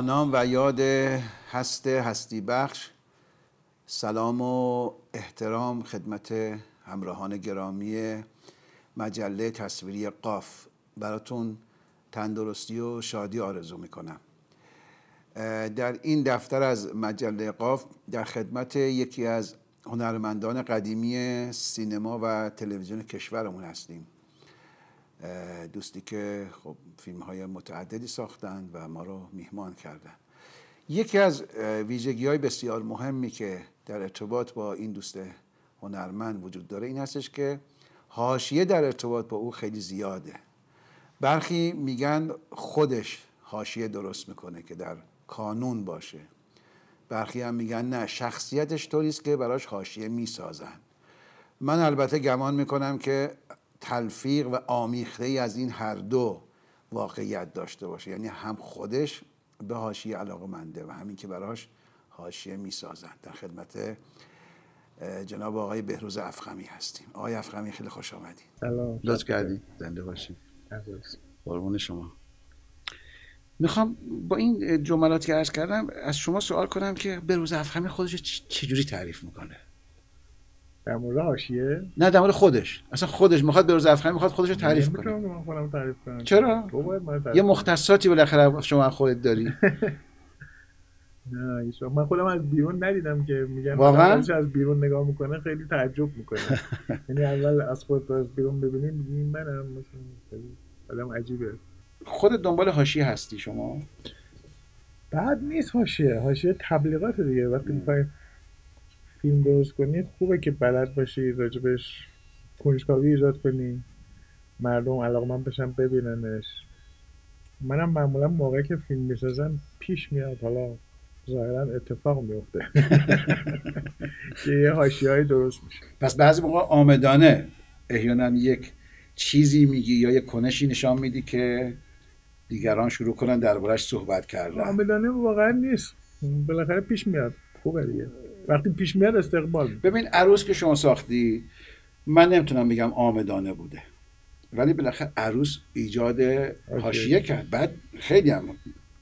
نام و یاد هست هستی بخش. سلام و احترام خدمت همراهان گرامی مجله تصویری قاف. براتون تندرستی و شادی آرزو می‌کنم. در این دفتر از مجله قاف در خدمت یکی از هنرمندان قدیمی سینما و تلویزیون کشورمون هستیم. دوستی که خب فیلم های متعددی ساختند و ما رو میهمان کردن یکی از ویژگی های بسیار مهمی که در ارتباط با این دوست هنرمند وجود داره این هستش که حاشیه در ارتباط با او خیلی زیاده. برخی میگن خودش حاشیه درست می‌کنه که در کانون باشه. برخی هم میگن نه شخصیتش طوریست که براش حاشیه می‌سازن. من البته گمان می‌کنم که تلفیق و آمیخته ای از این هر دو واقعیت داشته باشه. یعنی هم خودش به حاشیه علاقه منده و همین که براش حاشیه می‌سازن. در خدمت جناب آقای بهروز افخمی هستیم. آقای افخمی خیلی خوش آمدید سلام. لطف کردید زنده باشید قربون شما. می‌خوام با این جملاتی که عرض کردم از شما سوال کنم که بهروز افخمی خودش چجوری تعریف می‌کنه؟ در مورد حاشیه؟ نه در مورد خودش. اصلا خودش می‌خواد بهروز افخمی می‌خواد خودش رو تعریف کنه. من خودم تعریف کنم. چرا؟ یه مختصاتی بالاخره شما خودت داری. نه. من خودم از بیرون ندیدم که میگن واقعا؟ از بیرون نگاه می‌کنه خیلی تعجب می‌کنه. یعنی اول از خود از بیرون ببینیم میگیم منم مثلا آدم عجیبه. خودت دنبال حاشیه هستی شما؟ بعد نیست حاشیه. حاشیه تبلیغات دیگه. وقتی می‌خوای فیلم درست کنی خوبه که بلد باشی راجبش کنجکاوی ایجاد کنی مردم علاقمند بشن ببیننش. منم معمولا موقعی که فیلم می‌سازم پیش میاد حالا ظاهرا اتفاق میفته که یه حاشیه های درست میشه. پس بعضی موقع آمدانه احیانا یک چیزی میگی یا یک کنشی نشان میدی که دیگران شروع کنن دربارش صحبت کردن. عاملانه واقعا نیست. بالاخره پیش میاد. خوبه دیگه. وقتی پیش میاد استقبال. ببین عروس که شما ساختی من نمی‌تونم بگم آمدانه بوده. ولی بالاخره عروس ایجاد حاشیه کرد. بعد خیلی هم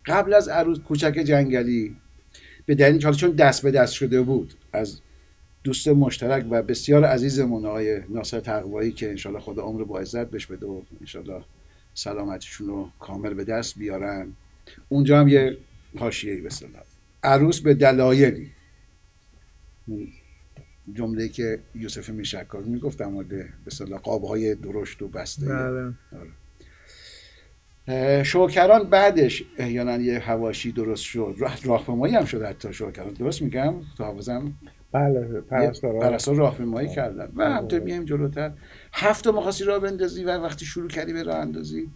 قبل از عروس کوچک جنگلی به دلیل حالا چون دست به دست شده بود از دوست مشترک و بسیار عزیزمون آقای ناصر تقوایی که انشالله خدا عمر با عزت بهش بده و انشالله سلامتیشون رو کامل به دست بیارن اونجا هم یه حاشیه‌ای به عروس به دلایلی جمله که یوسف میشکار می‌گفت در مورد به اصطلاح قابهای درشت و بسته. بله. اه، شوکران بعدش احیانا یه هواشی درست شد. راه راهپیمایی هم شد حتی شوکران. درست میگم؟ تو حافظم بله پرستار راهپیمایی کردن. و آره. همطور میایم جلوتر. هفت تا می‌خواستی راه بندازی و وقتی شروع کردی به راه اندازی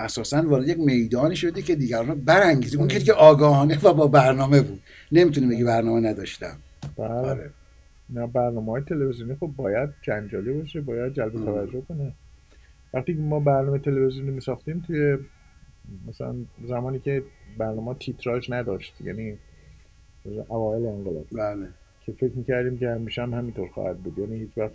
اساسا وارد یک میدانی شدی که دیگران رو برانگیزی. اون که دیگه آگاهانه و با برنامه بود. نمی‌تونی بگی برنامه نداشتم. بله. آره. نه برنامه های تلویزیونی خب باید جنجالی باشه باید جلب. توجه کنه. وقتی ما برنامه تلویزیونی می ساختیم توی مثلا زمانی که برنامه تیتراژ نداشت یعنی اوایل انقلاب. بله. که فکر می‌کردیم که همیشه هم همینطور خواهد بود. یعنی هیچ وقت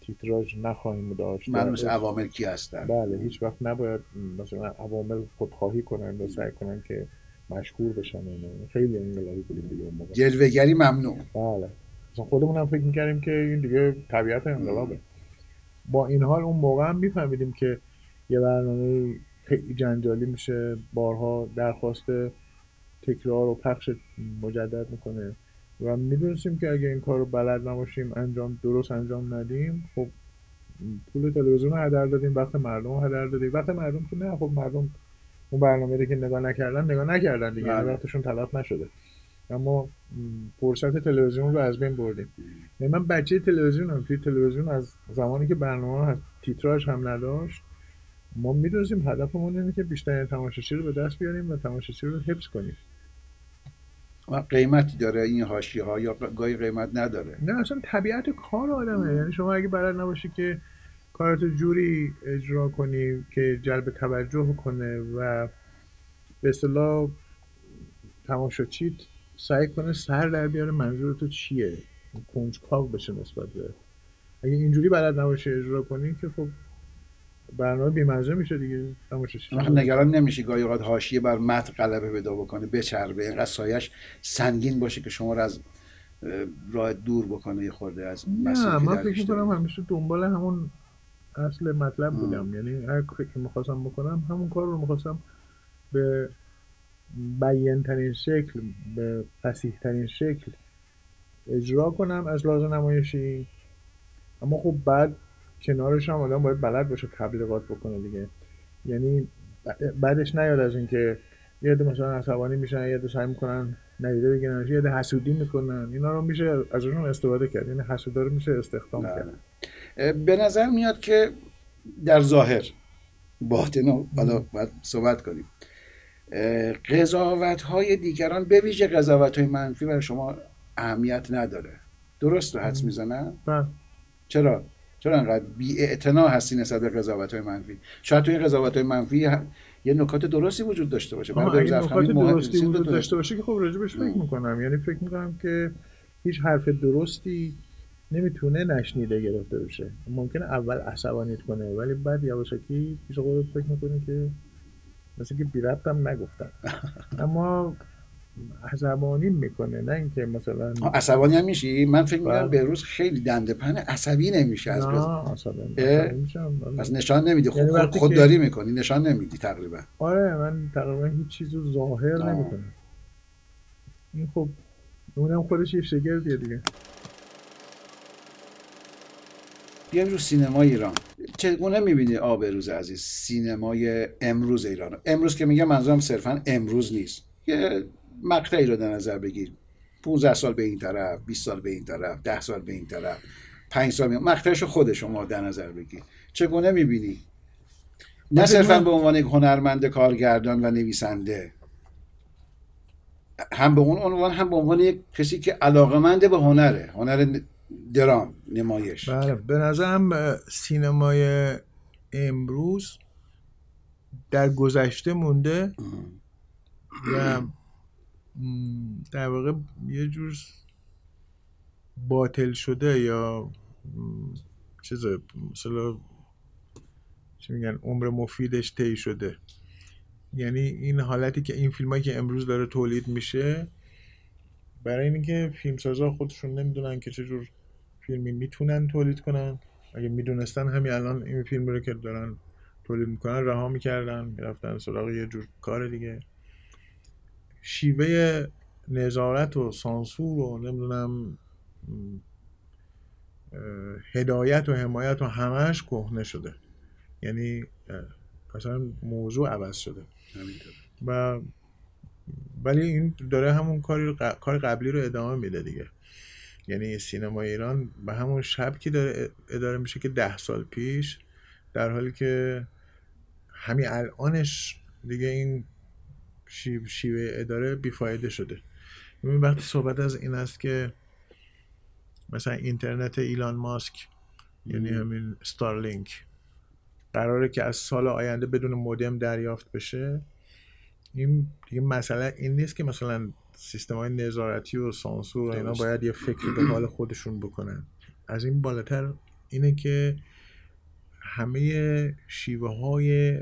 تیتراژ نخواهیم داشت. من مثل عوامل کی هستن بله هیچ وقت نباید مثلا عوامل خودخواهی کنن و سعی کنن که مشهور بشن اینا. خیلی انقلابی بودیم دیگه اون موقع. جلوگری ممنوع. بله. مثلا خودمون هم فکر می‌کردیم که این دیگه طبیعت انقلابه. با این حال اون موقع هم میفهمیدیم که یه برنامه خیلی جنجالی میشه. بارها درخواست تکرار و پخش مجدد می‌کنه. و می‌دونستیم که اگه این کار رو بلد نباشیم انجام درست انجام ندیم خب پول تلویزیون رو هدر دادیم وقت مردم رو هدر دادیم. وقت مردم که نه خب مردم اون برنامه رو که نگاه نکردن نگاه نکردن دیگه بله. وقتشون تلف نشده. اما فرصت تلویزیون رو از بین بردیم. یعنی من بچه تلویزیونم توی تلویزیون از زمانی که برنامه هست تیتراژ هم نداشت ما می‌دونستیم هدفمون اینه که بیشتر تماشاچی رو به دست بیاریم و تماشاچی رو حفظ کنیم. و قیمتی داره این حاشیه ها یا گاهی قیمت نداره. نه اصلا طبیعت کار آدمه. یعنی شما اگه بلد نباشی که کارتو جوری اجرا کنی که جلب توجه کنه و به اصطلاح تماشاچیت سعی کنه سر در بیاره منظور تو چیه؟ کنجکاو بشه نسبت به اگه اینجوری بلد نباشی اجرا کنی که خب برنامه بیمزه میشه دیگه تماشاش نگران نمیشی گاهی اوقات حاشیه بر متن غلبه پیدا بکنه بچربه اینقدر سایش سنگین باشه که شما رو از راه دور بکنه یه خورده از نه من فکر می‌کنم همیشه دنبال همون اصل مطلب بودم. یعنی هر کاری که می‌خواستم بکنم همون کار رو می‌خواستم به بیان ترین شکل به فسیح ترین شکل اجرا کنم از لحاظ نمایشی. اما خب بعد کنارش هم آدم باید بلد باشه تبلیغات بکنه دیگه. یعنی بعدش نیاد از اینکه یه عده مثلا عصبانی میشن یه عده سعی می‌کنن ندیده بگیرن یه عده حسودی می‌کنن. اینا رو میشه ازشون استفاده کرد. یعنی حسودا رو میشه استخدام کرد. به نظر میاد که در ظاهر باطن رو باید صحبت کنیم. قضاوت های دیگران به ویژه قضاوت های منفی برای شما اهمیت نداره. درست رو حدس می‌زنن؟ بله. چرا؟ چرا انقدر بی هستی نسبت به قضاوت های منفی؟ شاید توی قضاوت های منفی یه نکات درستی وجود داشته باشه. اگه نکات درستی وجود داشته باشه که خب راجبش فکر می‌کنم. یعنی فکر می‌کنم که هیچ حرف درستی نمی‌تونه نشنیده گرفته بشه. ممکنه اول عصبانیت کنه ولی بعد یواشکی پیش خودت فکر می‌کنه که مثل که بی هم نگفتم اما عصبانی می‌کنه نه اینکه مثلا عصبانی هم میشی؟ من فکر می‌کنم بله. به روز خیلی دنده پنه عصبی نمیشه از پس نشان نمیدی. خود, یعنی خود خودداری می‌کنی نشان نمیدی تقریبا. آره من تقریبا هیچ چیز رو ظاهر نمی‌کنم. این خب اونم خودش یه شگردیه دیگه. بیایم رو سینمای ایران. چگونه می‌بینی آب روز عزیز؟ سینمای امروز ایران. امروز که میگم منظورم صرفا امروز نیست. یه مقطعی رو در نظر بگیر. 15 سال به این طرف 20 سال به این طرف 10 سال به این طرف 5 سال می مقطعش خود شما در نظر بگیر. چگونه می‌بینی؟ نه صرفا به عنوان یک هنرمند کارگردان و نویسنده. هم به اون عنوان هم به عنوان یک کسی که علاقمند به هنره. هنر درام نمایش. بله به نظرم سینمای امروز در گذشته مونده و در واقع یه جور باطل شده یا چیز مثلا چی میگن عمر مفیدش طی شده. یعنی این حالتی که این فیلم که امروز داره تولید میشه برای اینکه فیلمسازا خودشون نمی‌دونن که چجور فیلمی می‌تونن تولید کنن. اگه می‌دونستن همین الان این فیلم رو که دارن تولید می‌کنن رها می‌کردن می‌رفتن سراغ یه جور کار دیگه. شیوه نظارت و سانسور و نمی‌دونم هدایت و حمایت و همش کهنه شده. یعنی اصلا موضوع عوض شده. و ولی این داره همون کاری کار قبلی رو ادامه میده دیگه. یعنی سینما ایران به همون شب که داره اداره میشه که ده سال پیش در حالی که همین الانش دیگه این شیوه اداره بیفایده شده. این وقتی صحبت از این است که مثلا اینترنت ایلان ماسک یعنی همین ستارلینک قراره که از سال آینده بدون مودم دریافت بشه این دیگه مسئله این نیست که مثلا سیستم های نظارتی و سانسور و اینا باید یه فکری به حال خودشون بکنن. از این بالاتر اینه که همه شیوه های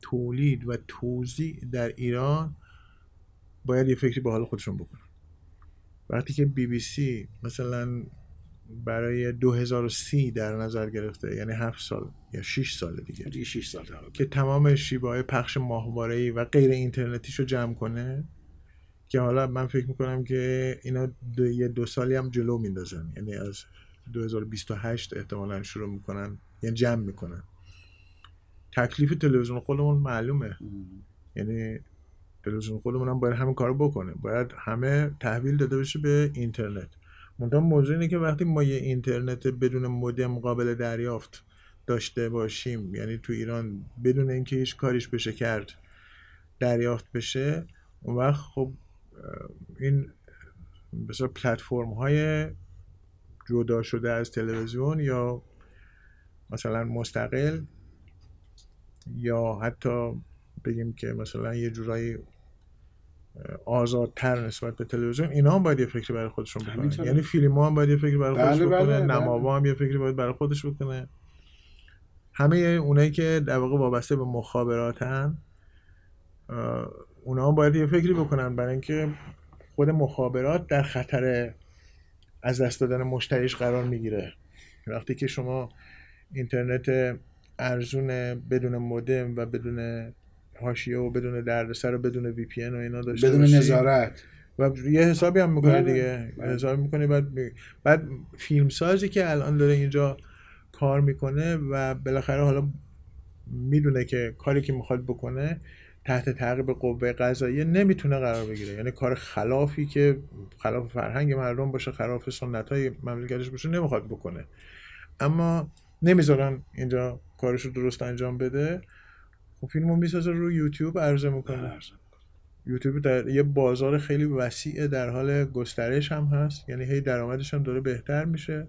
تولید و توزیع در ایران باید یه فکری به حال خودشون بکنن. وقتی که بی بی سی مثلا برای 2030 در نظر گرفته یعنی 7 سال یا 6 سال دیگه دیگه 6 سال که تمام شیوه های پخش ماهواره و غیر اینترنتیش رو جمع کنه که حالا من فکر می‌کنم که اینا دو, یه دو سالی هم جلو میندازن. یعنی از 2028 احتمالا شروع می‌کنن یعنی جمع می‌کنن. تکلیف تلویزیون خودمون معلومه. یعنی تلویزیون خودمون هم باید همه کارو بکنه. باید همه تحویل داده بشه به اینترنت. منتها موضوع اینه که وقتی ما یه اینترنت بدون مودم قابل دریافت داشته باشیم یعنی تو ایران بدون اینکه هیچ کاریش بشه کرد دریافت بشه اون وقت خب این بسیار پلتفرم های جدا شده از تلویزیون یا مثلا مستقل یا حتی بگیم که مثلا یه جورایی آزادتر نسبت به تلویزیون اینا هم باید یه فکری برای خودشون بکنن. یعنی فیلم هم باید یه فکری برای خودش بله بکنه بله, بله. هم یه فکری باید برای خودش بکنه. همه اونایی که در واقع وابسته به مخابراتن اونا باید یه فکری بکنن برای اینکه خود مخابرات در خطر از دست دادن مشتریش قرار می‌گیره. وقتی که شما اینترنت ارزون بدون مودم و بدون حاشیه و بدون دردسر و بدون وی پی و اینا داشته بدون نظارت. و یه حسابی هم می‌کنه بله، دیگه. بله. حساب می‌کنه بعد بعد فیلم سازی که الان داره اینجا کار می‌کنه و بالاخره حالا می‌دونه که کاری که می‌خواد بکنه تحت تعقیب قوه قضاییه نمی‌تونه قرار بگیره. یعنی کار خلافی که خلاف فرهنگ مردم باشه خلاف سنت های مملکتش باشه نمی‌خواد بکنه. اما نمی‌ذارن اینجا کارش رو درست انجام بده. خب فیلمو می‌سازه رو یوتیوب عرضه می‌کنه. یوتیوب در یه بازار خیلی وسیع در حال گسترش هم هست. یعنی هی درآمدش هم داره بهتر میشه.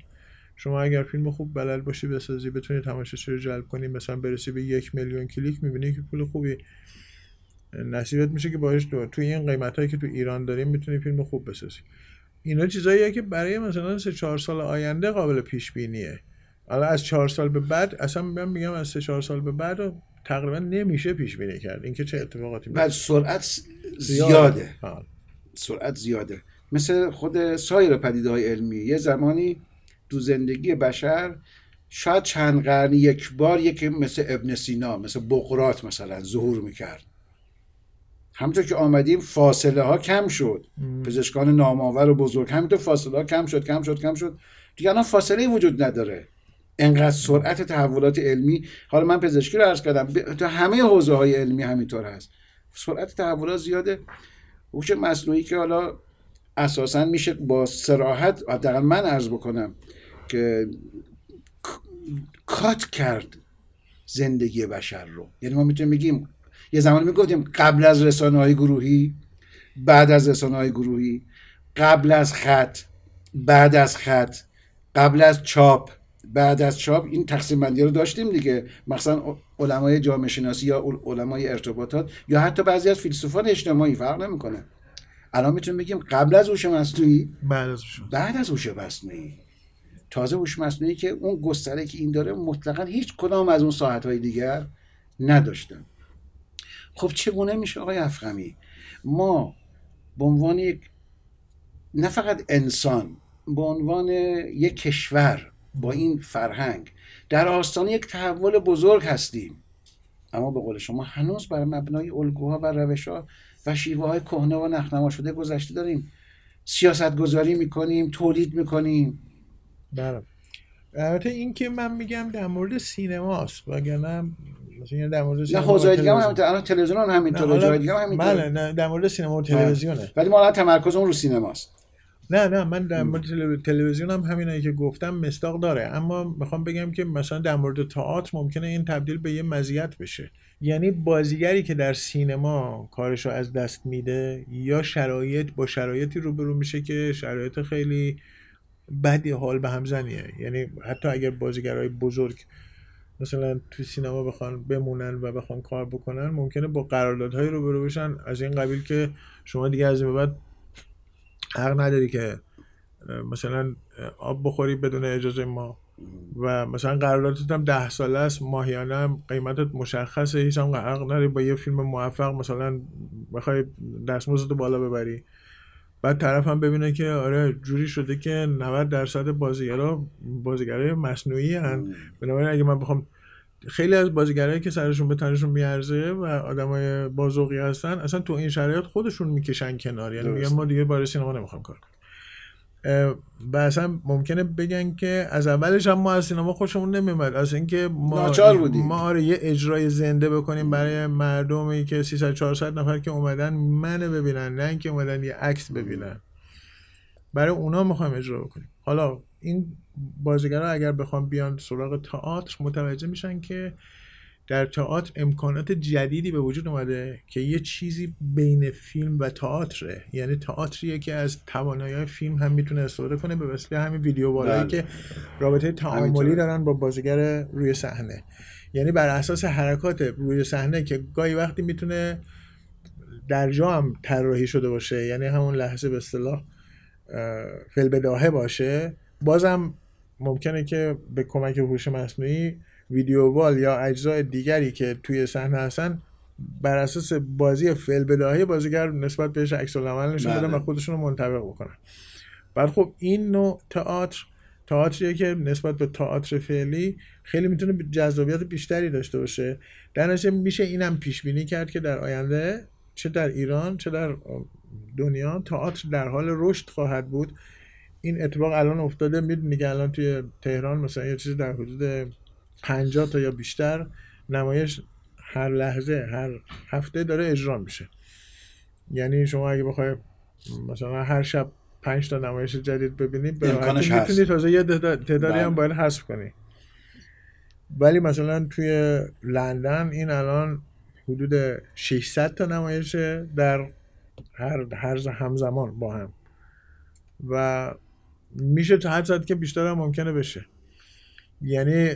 شما اگر فیلم خوب بلد باشی بسازی بتونی تماشاچی رو جلب کنی مثلا برسی به یک میلیون کلیک می‌بینی که پول خوبی. نصیبت میشه که باش تو توی این قیمت هایی که تو ایران داریم می‌تونی فیلم خوب بسازی. اینا چیزاییه که برای مثلا سه چهار سال آینده قابل پیش بینیه حالا از چهار سال به بعد اصلا من میگم از سه چهار سال به بعد تقریبا نمیشه پیش بینی کرد اینکه چه اتفاقاتی بعد سرعت زیاده. آه. سرعت زیاده. مثل خود سایر پدیده های علمی. یه زمانی تو زندگی بشر شاید چند قرن یک بار یکی مثل ابن سینا مثل بقرات مثلا ظهور می‌کرد. همونطور که آمدیم فاصله ها کم شد. پزشکان نامآور و بزرگ همینطور فاصله ها کم شد کم شد کم شد. دیگه الان فاصله وجود نداره. انقدر سرعت تحولات علمی. حالا من پزشکی رو عرض کردم ب- تو همه حوزه های علمی همینطور هست. سرعت تحولات زیاده. هوش مصنوعی که حالا اساسا میشه با سراحت حداقل من عرض بکنم که ک- کات کرد زندگی بشر رو. یعنی ما می‌تونیم بگیم یه زمانی می‌گفتیم قبل از رسانه های گروهی بعد از رسانه های گروهی قبل از خط بعد از خط قبل از چاپ بعد از چاپ این تقسیم بندی رو داشتیم دیگه. مثلا علمای جامعه شناسی یا علمای ارتباطات یا حتی بعضی از فیلسوفان اجتماعی فرق نمی‌کنه. الان می‌تونیم بگیم قبل از هوش مصنوعی بعد از شد بعد از هوش مصنوعی. تازه هوش مصنوعی که اون گستره که این داره مطلقا هیچ کدام از اون ساعت های دیگر نداشتن. خب چگونه میشه آقای افخمی ما به عنوان یک نه فقط انسان به عنوان یک کشور با این فرهنگ در آستانه یک تحول بزرگ هستیم. اما به قول شما هنوز بر مبنای الگوها و روشها و شیوه های کهنه و نخنما شده گذشته داریم. سیاست گذاری می‌کنیم تولید می‌کنیم. بله. البته این که من میگم در مورد سینماست وگرنه مثلا یعنی در مورد نه سینما و حوزه دیگه هم. همینطور الان تلویزیون هم نه، همینطوره حالا- جای دیگه هم همینطوره بله نه در مورد سینما و تلویزیونه. ولی ما الان تمرکز اون رو سینماست نه نه من در مورد تلو- تلویزیون هم همینایی که گفتم مستاق داره اما می‌خوام بگم که مثلا در مورد تئاتر ممکنه این تبدیل به یه مزیت بشه. یعنی بازیگری که در سینما کارش رو از دست میده یا شرایط با شرایطی روبرو میشه که شرایط خیلی بدی حال به هم زنیه. یعنی حتی اگر بازیگرای بزرگ مثلا تو سینما بخوان بمونن و بخوان کار بکنن ممکنه با قراردادهایی روبرو بشن از این قبیل که شما دیگه از این بعد حق نداری که مثلا آب بخوری بدون اجازه ما. و مثلا قراردادت هم ده ساله است ماهیانه قیمتت مشخصه هیچ هم حق نداری با یه فیلم موفق مثلا بخوای دستمزدتو بالا ببری. بعد طرف هم ببینه که آره جوری شده که 90 درصد بازیگرا بازیگرای مصنوعی هن بنابراین اگه من بخوام خیلی از بازیگرایی که سرشون به تنشون میارزه و آدمای بازوقی هستن اصلا تو این شرایط خودشون می‌کشن کنار. یعنی میگن. ما دیگه برای سینما نمی‌خوام کار کنیم اه، و اصلا ممکنه بگن که از اولش هم ما از سینما خوشمون نمیومد از اینکه ما ناچار بودیم. ما آره یه اجرای زنده بکنیم برای مردمی که 300 400 نفر که اومدن منو ببینن نه اینکه اومدن یه عکس ببینن. برای اونا می‌خوایم اجرا بکنیم. حالا این بازیگرا اگر بخوام بیان سراغ تئاتر متوجه میشن که در تئاتر امکانات جدیدی به وجود اومده که یه چیزی بین فیلم و تئاتره یعنی تئاتریه که از توانایی فیلم هم می‌تونه استفاده کنه به وسیله همین ویدیو بالایی بله. که رابطه تعاملی. دارن با بازیگر روی صحنه یعنی بر اساس حرکات روی صحنه که گاهی وقتی می‌تونه در جا هم طراحی شده باشه یعنی همون لحظه به اصطلاح اه، فیلبداهه باشه بازم ممکنه که به کمک هوش مصنوعی ویدیو یا اجزای دیگری که توی صحنه هستن بر اساس بازی فعل بداهی بازیگر نسبت بهش عکس العمل نشون بدن و بله. خودشون رو منطبق بکنن. بعد خب این نوع تئاتر تئاتریه که نسبت به تئاتر فعلی خیلی می‌تونه جذابیت بیشتری داشته باشه. در نتیجه میشه اینم پیش بینی کرد که در آینده چه در ایران چه در دنیا تئاتر در حال رشد خواهد بود. این اتفاق الان افتاده می‌دونی که الان توی تهران مثلا یه چیزی در حدود 50 تا یا بیشتر نمایش هر لحظه هر هفته داره اجرا میشه یعنی شما اگه بخوای مثلا هر شب پنج تا نمایش جدید ببینی به امکانش راحتی می‌تونی هست. تازه یه تعداد- تعدادی بله. هم باید حذف کنی ولی مثلا توی لندن این الان حدود 600 تا نمایشه در هر هر همزمان با هم و میشه تا حد زد که بیشتر هم ممکنه بشه یعنی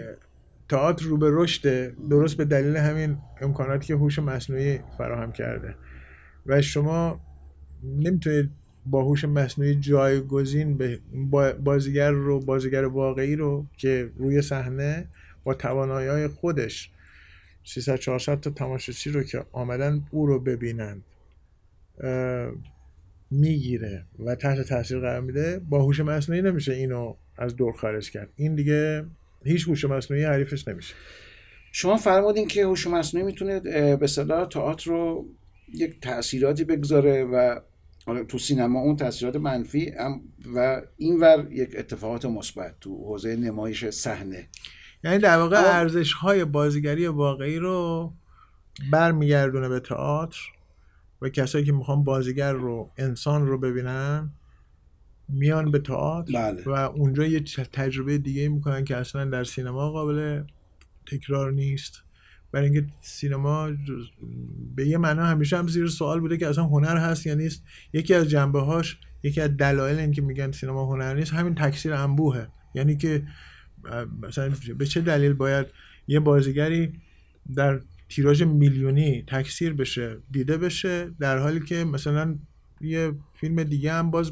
تئاتر رو به رشده درست به دلیل همین امکاناتی که هوش مصنوعی فراهم کرده. و شما نمی‌تونید با هوش مصنوعی جایگزین به با- بازیگر رو بازیگر واقعی رو که روی صحنه با توانایی خودش 300 400 تا تماشاچی رو که آمدن او رو ببینند می‌گیره و تحت تاثیر قرار میده با هوش مصنوعی نمیشه اینو از دور خارج کرد. این دیگه هیچ هوش مصنوعی حریفش نمیشه. شما فرمودین که هوش مصنوعی می‌تونه به اصطلاح تئاتر رو یک تاثیراتی بگذاره و حالا تو سینما اون تاثیرات منفی هم و اینور یک اتفاقات مثبت تو حوزه نمایش صحنه. یعنی در واقع ارزش های بازیگری واقعی رو برمیگردونه به تئاتر و کسایی که می‌خوان بازیگر رو انسان رو ببینن میان به تئاتر بله. و اونجا یه تجربه دیگه می‌کنن که اصلا در سینما قابل تکرار نیست. برای اینکه سینما به یه معنا همیشه هم زیر سوال بوده که اصلا هنر هست یا نیست. یکی از جنبه هاش یکی از دلایل اینکه میگن سینما هنر نیست همین تکثیر انبوهه. یعنی که مثلا به چه دلیل باید یه بازیگری در تیراژ میلیونی تکثیر بشه دیده بشه در حالی که مثلا یه فیلم دیگه هم باز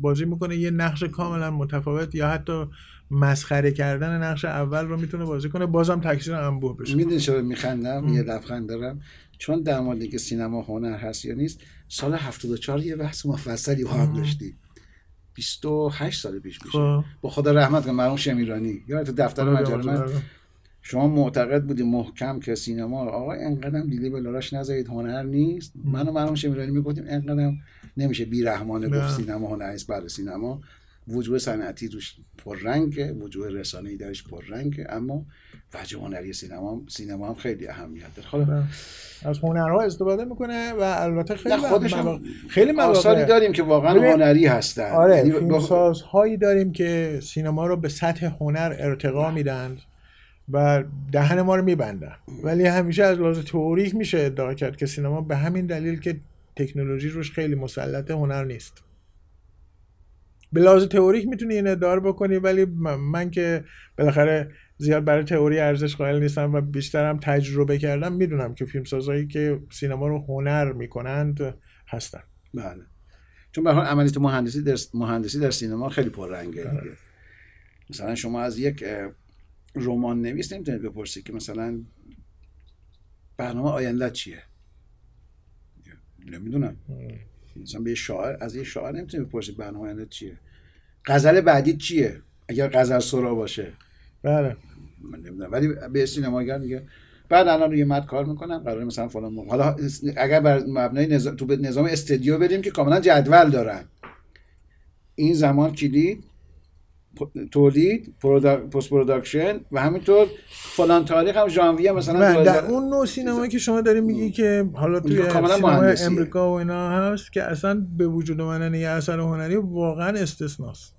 بازی می‌کنه یه نقش کاملا متفاوت یا حتی مسخره کردن نقش اول رو می‌تونه بازی کنه. بازم تکثیر انبوه بشه. می‌دونی چرا میخندم؟ یه لبخند دارم. چون در مورد اینکه سینما هنر هست یا نیست سال 74 یه بحث مفصلی با هم داشتیم. 28 سال پیش میشه. خب. با خدا رحمت کنه مرحوم شمیرانی. یا تو دفتر مجله؟ شما معتقد بودی محکم که سینما آقا انقدرم دیلی به لاراش نذارید هنر نیست. من و مرحوم شمیرانی می‌گفتیم انقدرم نمیشه بیرحمانه نه. گفت سینما هنر نیست بله سینما. وجوه صنعتی روش پررنگه وجوه رسانه‌ای درش پررنگه اما وجه هنری سینما سینما هم خیلی اهمیت داره. حالا از هنرها استفاده می‌کنه و البته خیلی خودش هم مواقع- خیلی آثاری مواقع داریم که واقعا ببین، هنری هستن. آره یعنی فیلمسازهایی داریم که سینما رو به سطح هنر ارتقا میدن و دهن ما رو میبندن. ولی همیشه از لحاظ تئوریک میشه ادعا کرد که سینما به همین دلیل که تکنولوژی روش خیلی مسلط هنر نیست. به لحاظ تئوریک می‌تونی این ادعا بکنی ولی من, که بالاخره زیاد برای تئوری ارزش قائل نیستم و بیشترم تجربه کردم می‌دونم که فیلمسازهایی که سینما رو هنر می‌کنند هستن. بله. چون به عملیات مهندسی در مهندسی در سینما خیلی پررنگه آره. دیگه. مثلا شما از یک رمان نویس نمی‌تونید بپرسید که مثلا برنامه آینده چیه؟ نمی‌دونم. مثلا به شاعر از یه شاعر نمی‌تونید بپرسید برنامه آینده چیه. غزل بعدی چیه؟ اگر غزل سرا باشه. بله. من نمی‌دونم. ولی به سینماگر میگه بعد الان روی مد کار می‌کنم. قرار مثلا فلان موقع. حالا اگر بر مبنای نظام تو به نظام استدیو بریم که کاملا جدول دارن. این زمان کلید تولید post production و همینطور فلان تاریخ هم ژانویه مثلا 2000 در اون نوع سینمایی که شما داری میگی که حالا توی اونجا کاملا سینما مهندسیه. امریکا و اینا هست که اصلا به وجود اومدن یه اثر هنری واقعا استثناست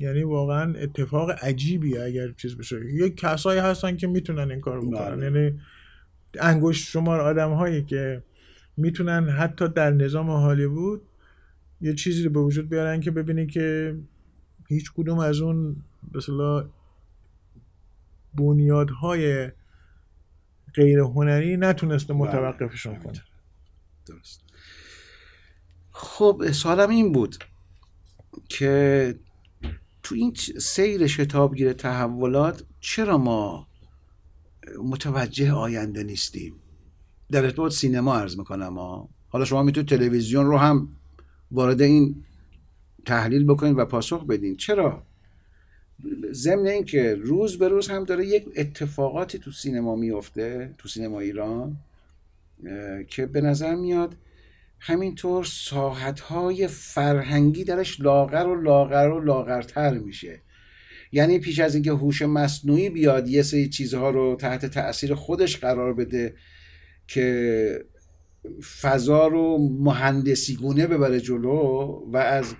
یعنی واقعا اتفاق عجیبیه اگر چیز بشه یه کسایی هستن که می‌تونن این کارو بکنن بله. یعنی انگشت شمار آدم هایی که می‌تونن حتی در نظام هالیوود یه چیزی رو به وجود بیارن که ببینی که هیچ کدوم از اون به اصطلاح بنیادهای غیر هنری نتونسته بله. متوقفشون کنه. درست. خب سوالم این بود که تو این سیر شتابگیر تحولات چرا ما متوجه آینده نیستیم؟ در ارتباط سینما عرض می‌کنم ها. حالا شما می‌تونید تلویزیون رو هم وارد این تحلیل بکنید و پاسخ بدین. چرا؟ ضمن اینکه روز به روز هم داره یک اتفاقاتی تو سینما میفته تو سینما ایران که به نظر میاد همینطور ساحت های فرهنگی درش لاغر و لاغر و لاغرتر میشه. یعنی پیش از اینکه هوش مصنوعی بیاد یه سری چیزها رو تحت تاثیر خودش قرار بده که فضا رو مهندسی گونه ببره جلو و از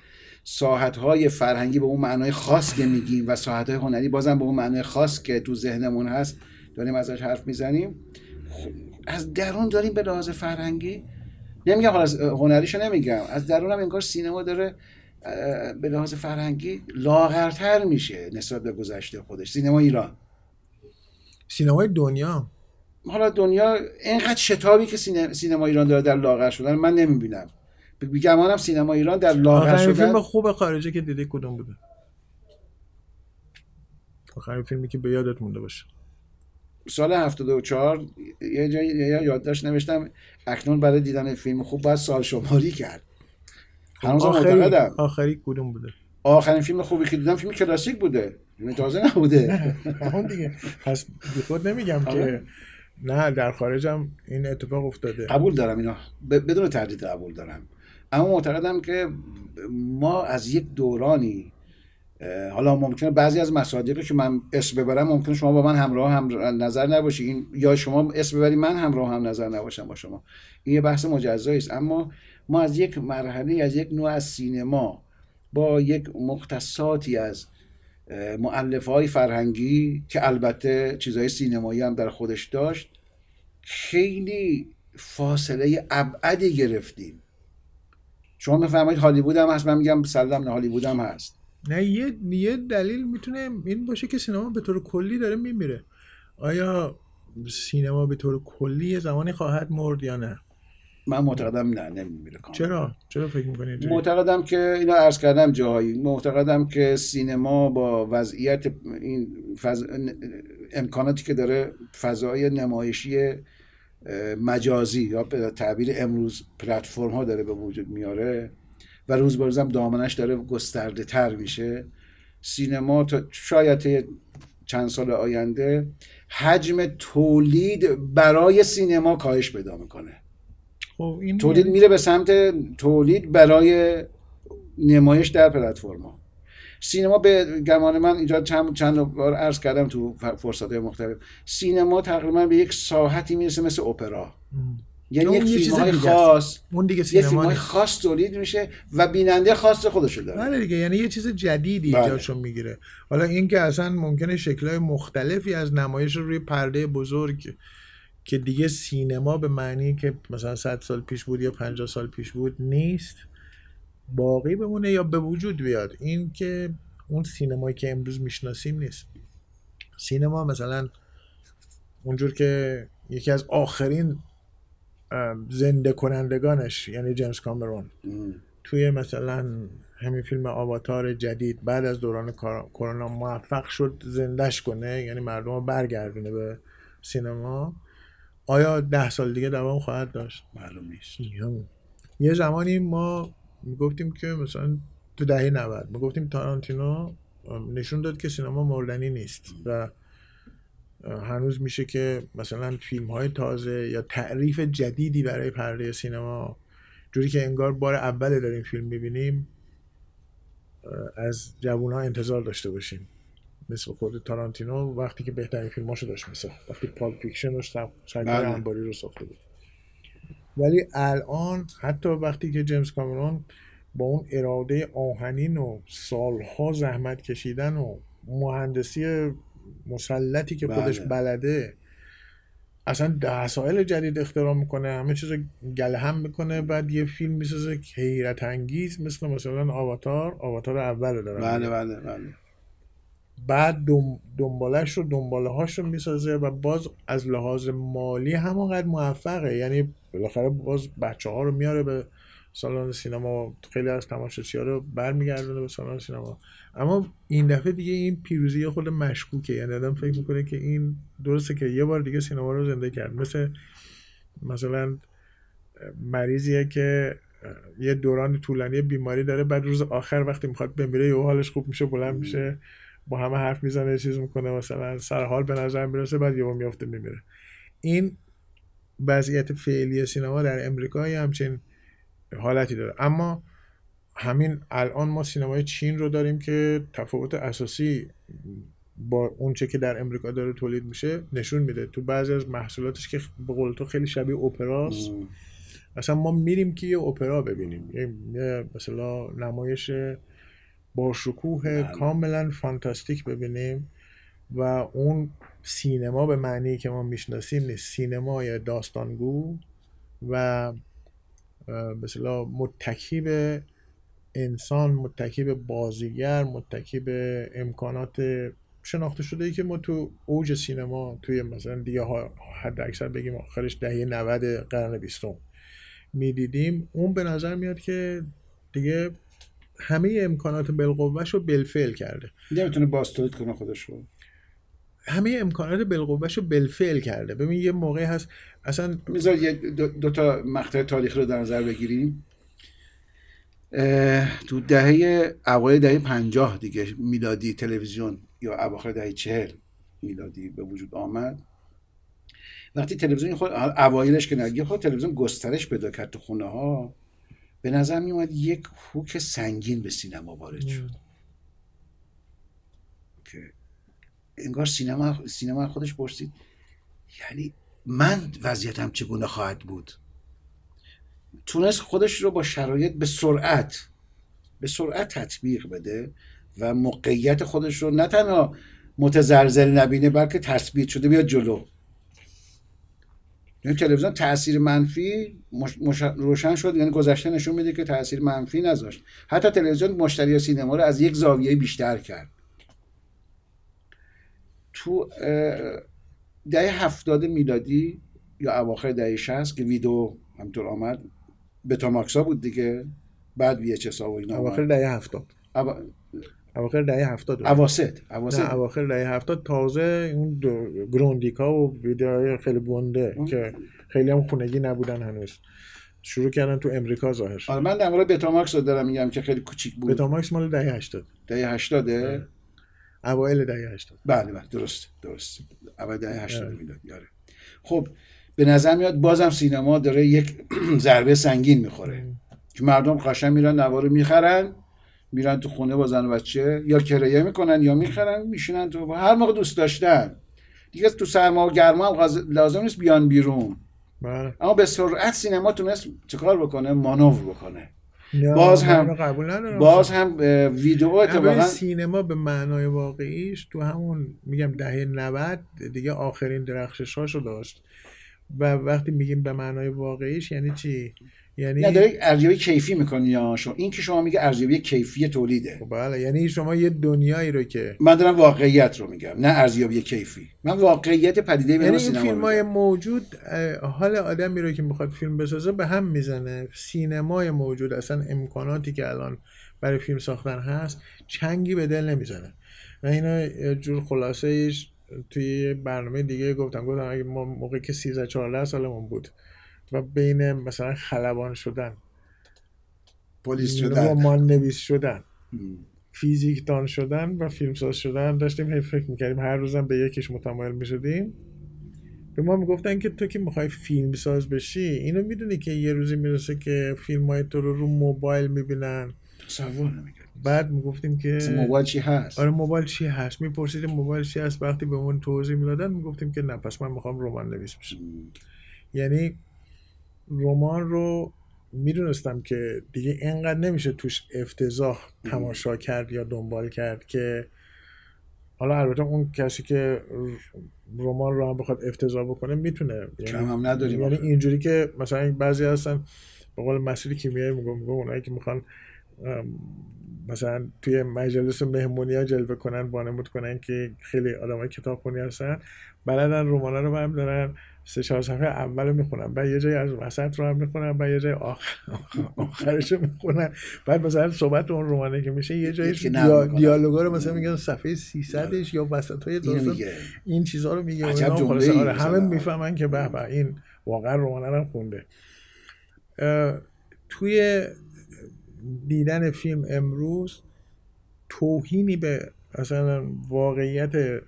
ساحت های فرهنگی به اون معنای خاص که میگیم و ساحت های هنری بازم به اون معنای خاص که تو ذهنمون هست داریم ازش حرف می‌زنیم. از درون داریم به لحاظ فرهنگی نمیگم حالا از هنریشو نمیگم از درون هم انگار سینما داره به لحاظ فرهنگی لاغرتر میشه نسبت به گذشته خودش. سینما ایران. سینمای دنیا. حالا دنیا اینقدر شتابی که سینما ایران داره در لاغر شدن من نمی‌بینم. بیگمانم سینما ایران در لاغر شدن. فیلم خوب خارجی که دیدی کدوم بوده؟ آخرین فیلمی که به یادت مونده باشه. سال 74 یه جایی یادداشت نوشتم اکنون برای دیدن فیلم خوب باید سال شماری کرد. هنوز آخری آخری کدوم بوده؟ آخرین فیلم خوبی که دیدم فیلم کلاسیک بوده. فیلم تازه نبوده. همون دیگه. پس خود نمیگم که آره. نه در خارجم این اتفاق افتاده. قبول دارم اینا. بدون تردید قبول دارم. اما معتقدم که ما از یک دورانی حالا ممکنه بعضی از مصادیقی که من اسم ببرم ممکنه شما با من همراه هم نظر نباشی. یا شما اسم ببری من همراه هم نظر نباشم با شما. این یه بحث مجزایی است. اما ما از یک مرحله از یک نوع از سینما با یک مختصاتی از معلف های فرهنگی که البته چیزهای سینمایی هم در خودش داشت خیلی فاصله ابعدی گرفتیم. شما میفرمایید هالیوود هم هست من میگم سلام نه هالیوود هم هست. نه یه یه دلیل می‌تونه این باشه که سینما به طور کلی داره میمیره. آیا سینما به طور کلی زمانی خواهد مرد یا نه؟ من معتقدم نه نمیمیره چرا؟ چرا فکر می‌کنید معتقدم که اینا عرض کردم جاهایی معتقدم که سینما با وضعیت این فض... امکاناتی که داره فضای نمایشی مجازی یا به تعبیر امروز پلتفرم ها داره به وجود میاره و روز به هم دامنش داره گسترده تر میشه. سینما تا شاید چند سال آینده حجم تولید برای سینما کاهش پیدا می‌کنه. خب این تولید میره به سمت تولید برای نمایش در پلتفرما سینما به گمان من اینجا چند چند بار عرض کردم تو فرصت مختلف. سینما تقریبا به یک ساحتی می‌رسه مثل اپرا. یعنی یک فیلم های خاص. اون دیگه یه فیلم های خاص تولید میشه و بیننده خاص خودشو داره. بله دیگه یعنی یه چیز جدیدی بله. جاشو می‌گیره. حالا این که اصلا ممکنه شکلهای مختلفی از نمایش روی پرده بزرگ که دیگه سینما به معنی که مثلا 100 سال پیش بود یا 50 سال پیش بود نیست. باقی بمونه یا به وجود بیاد؟ این که اون سینمایی که امروز می‌شناسیم نیست. سینما مثلا اونجور که یکی از آخرین زنده کنندگانش یعنی جیمز کامرون. توی مثلا همین فیلم آواتار جدید بعد از دوران کرونا موفق شد زندش کنه یعنی مردم رو برگردونه به سینما. آیا ده سال دیگه دوام خواهد داشت؟ معلوم نیست. یه زمانی ما می‌گفتیم که مثلا تو دهه 90 می‌گفتیم تارانتینو نشون داد که سینما مردنی نیست و هنوز میشه که مثلا فیلم های تازه یا تعریف جدیدی برای پرده سینما جوری که انگار بار اول داریم فیلم می‌بینیم از جوون ها انتظار داشته باشیم. مثل خود تارانتینو وقتی که بهترین فیلماشو داشت میساخت. وقتی Pulp Fiction رو بله. انباری رو ساخته بود. ولی الان حتی وقتی که جیمز کامرون با اون اراده آهنین و سالها زحمت کشیدن و مهندسی مسلطی که خودش بله. بلده اصلا وسایل جدید اختراع می‌کنه همه چیز گله هم می‌کنه بعد یه فیلم می‌سازه که حیرت انگیز مثل مثلا آواتار. آواتار اول داره بله بله بله. بعد دنبالش رو دنباله هاش رو می‌سازه و باز از لحاظ مالی همانقدر موفقه. یعنی بالاخره باز بچه ها رو میاره به سالن سینما خیلی از تماشاچی ها رو برمیگردونه به سالن سینما. اما این دفعه دیگه این پیروزی خود مشکوکه. یعنی آدم فکر می‌کنه که این درسته که یه بار دیگه سینما رو زنده کرد. مثل مثلا مریضیه که یه دوران طولانی بیماری داره بعد روز آخر وقتی می‌خواد بمیره یه حالش خوب میشه بلند میشه با همه حرف می‌زنه چیز می‌کنه مثلا سر حال به نظر می‌رسه بعد یهو میافته میمیره. این وضعیت فعلی سینما در امریکا همچین حالتی داره. اما همین الان ما سینمای چین رو داریم که تفاوت اساسی با اونچه که در امریکا داره تولید میشه نشون میده. تو بعضی از محصولاتش که به قول تو خیلی شبیه اپراست اصلا ما میریم که یه اپرا ببینیم. یه مثلا نمایش با شکوه بله. کاملا فانتاستیک ببینیم. و اون سینما به معنی که ما می‌شناسیم نیست. سینمای داستانگو و مثلا متکی به انسان متکی به بازیگر متکی به امکانات شناخته شده ای که ما تو اوج سینما توی مثلا دیگه حد اکثر بگیم آخرش دهه 90 قرن بیستم می‌دیدیم. اون به نظر میاد که دیگه همه امکانات بالقوهش رو بلفعل کرده. نمی‌تونه باستولید کنه خودش رو همه امکانات بالقوهش رو بلفعل کرده. ببین یه موقع هست اصلا میذار یه دو, تا مقطع تاریخ رو در نظر بگیریم. تو دهه اوایل دهه پنجاه دیگه میلادی تلویزیون یا اواخر دهه چهل میلادی به وجود آمد. وقتی تلویزیون خود اوایلش که نگه خود تلویزیون گسترش پیدا کرد تو خونه ها به نظر می اومد یک هوک سنگین به سینما وارد شد که انگار سینما سینما خودش پرسید یعنی من وضعیتم چگونه خواهد بود؟ تونست خودش رو با شرایط به سرعت به سرعت تطبیق بده و موقعیت خودش رو نه تنها متزلزل نبینه بلکه تثبیت شده بیاد جلو. یعنی تلویزیون تاثیر منفی روشن شد یعنی گذشته نشون میده که تاثیر منفی نذاشت. حتی تلویزیون مشتری سینما رو از یک زاویه بیشتر کرد. تو دهه هفتاد میلادی یا اواخر دهه 60 که ویدیو همطور آمد بتاماکسا بود دیگه بعد وی اچ و اینا اواخر دهه هفتاد. اواخر دهه هفتاد. اواسط اواسط. اواخر دهه هفتاد. تازه اون گروندیکا و ویدیوهای خیلی گنده که خیلی هم خونگی نبودن هنوز. شروع کردن تو امریکا ظاهر شد آره من در مورد بتاماکس رو دارم میگم که خیلی کوچیک بود. بتاماکس مال دهه 80 دهه 80 اوایل دهه 80 بله بله درست درست. اول دهه 80 میلاد یاره خب به نظر میاد بازم سینما داره یک ضربه سنگین می‌خوره. که مردم قشنگ میرن نوارو می‌خرن میرن تو خونه با زن و بچه یا کرایه می‌کنن یا می‌خرن میشینن تو هر موقع دوست داشتن. دیگه تو سرما و گرما هم لازم نیست بیان بیرون. بله. اما به سرعت سینما تونست چکار بکنه؟ مانور بکنه. باز هم قبول باز هم ویدیو اتفاقا سینما به معنای واقعیش تو همون میگم دهه 90 دیگه آخرین درخشش هاشو داشت. و وقتی میگیم به معنای واقعیش یعنی چی؟ یعنی نه داری ارزیابی کیفی می‌کنی یا شما این که شما میگه ارزیابی کیفی تولیده. خب بله یعنی شما یه دنیایی رو که من دارم واقعیت رو میگم نه ارزیابی کیفی. من واقعیت پدیده به یعنی این فیلم های موجود حال آدمی رو که می‌خواد فیلم بسازه به هم می‌زنه. سینمای موجود اصلا امکاناتی که الان برای فیلم ساختن هست چنگی به دل نمی‌زنه. و اینا جور خلاصه ایش توی برنامه دیگه گفتم گفتم اگه ما موقعی که 13 14 سالمون بود و بین مثلا خلبان شدن پلیس شدن. رمان نویس شدن. فیزیک دان شدن و فیلمساز شدن. داشتیم هی فکر می‌کردیم هر روزم به یکیش متمایل می‌شدیم. به ما می‌گفتن که تو که می‌خوای فیلم ساز بشی اینو می‌دونی که یه روزی می‌رسه که فیلم های تو رو رو موبایل می‌بینن. تصور بعد می‌گفتیم که موبایل چی هست؟ آره موبایل چی هست؟ میپرسیدیم موبایل چی هست؟ وقتی به اون توضیح می‌دادن می‌گفتیم که نه پس من می‌خوام رمان نویس بشم. یعنی رمان رو می‌دونستم که دیگه اینقدر نمیشه توش افتضاح تماشا کرد یا دنبال کرد که حالا البته اون کسی که رمان رو هم بخواد افتضاح بکنه می‌تونه. یعنی هم نداریم یعنی اینجوری که مثلا بعضی هستن به قول مسئول کیمیایی میگم میگم اونایی که می‌خوان مثلا توی مجلس مهمونی ها جلوه کنن وانمود کنن که خیلی آدم های کتاب خونی هستن بلدن رومانا رو هم دارن سه چهار صفحه اول رو می‌خونن بعد یه جای از وسط رو هم می‌خونن بعد یه جای آخر آخرش رو می‌خونن بعد مثلا صحبت اون رومانه که میشه یه جای دیا... دیالوگا رو مثلا میگن صفحه 300 یا وسط های داستان این چیزها رو میگه آره همه می‌فهمن که به به این واقعا رومانه رو خونده. توی دیدن فیلم امروز توهینی به مثلا واقعیت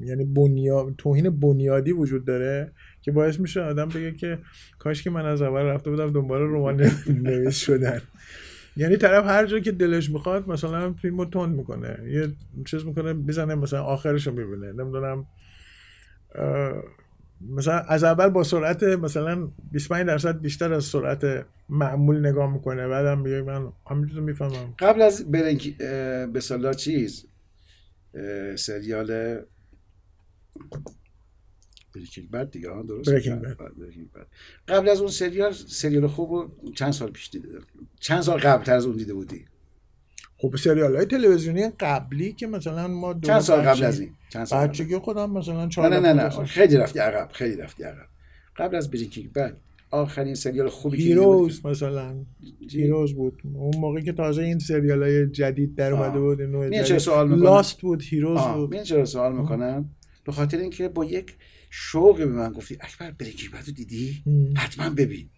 یعنی بنیاد توهین بنیادی وجود داره که باعث میشه آدم بگه که کاش که من از اول رفته بودم دنبال رمان نویس شدن. یعنی طرف هر جا که دلش می‌خواد مثلا فیلمو تند می‌کنه. یه چیز می‌کنه بزنه مثلا آخرش رو می‌بینه. نمی‌دونم مثلا از اول با سرعت مثلا 25 درصد بیشتر از سرعت معمول نگاه می‌کنه. بعدم میگه من همینجور می‌فهمم. قبل از برنگ به چیز؟ سریال بریکینگ بد دیگه ها درست بریکینگ بد. قبل از اون سریال سریال خوب چند سال پیش دیده چند سال قبل از اون دیده بودی؟ خب سریال های تلویزیونی قبلی که مثلا ما چند سال قبل از این؟ چند سال بچگی خودم مثلا نه نه نه, نه. خیلی رفتی عقب خیلی رفتی عقب. قبل از Breaking Bad آخرین سریال خوبی Heroes مثلا. Heroes بود. اون موقع که تازه این سریال های جدید در اومده بود نوع سوال می‌کنم؟ Lost بود Heroes بود. من چرا سوال می‌کنم؟ به خاطر اینکه با یک شوقی به من گفتی اکبر Breaking Bad دیدی؟ حتما ببین.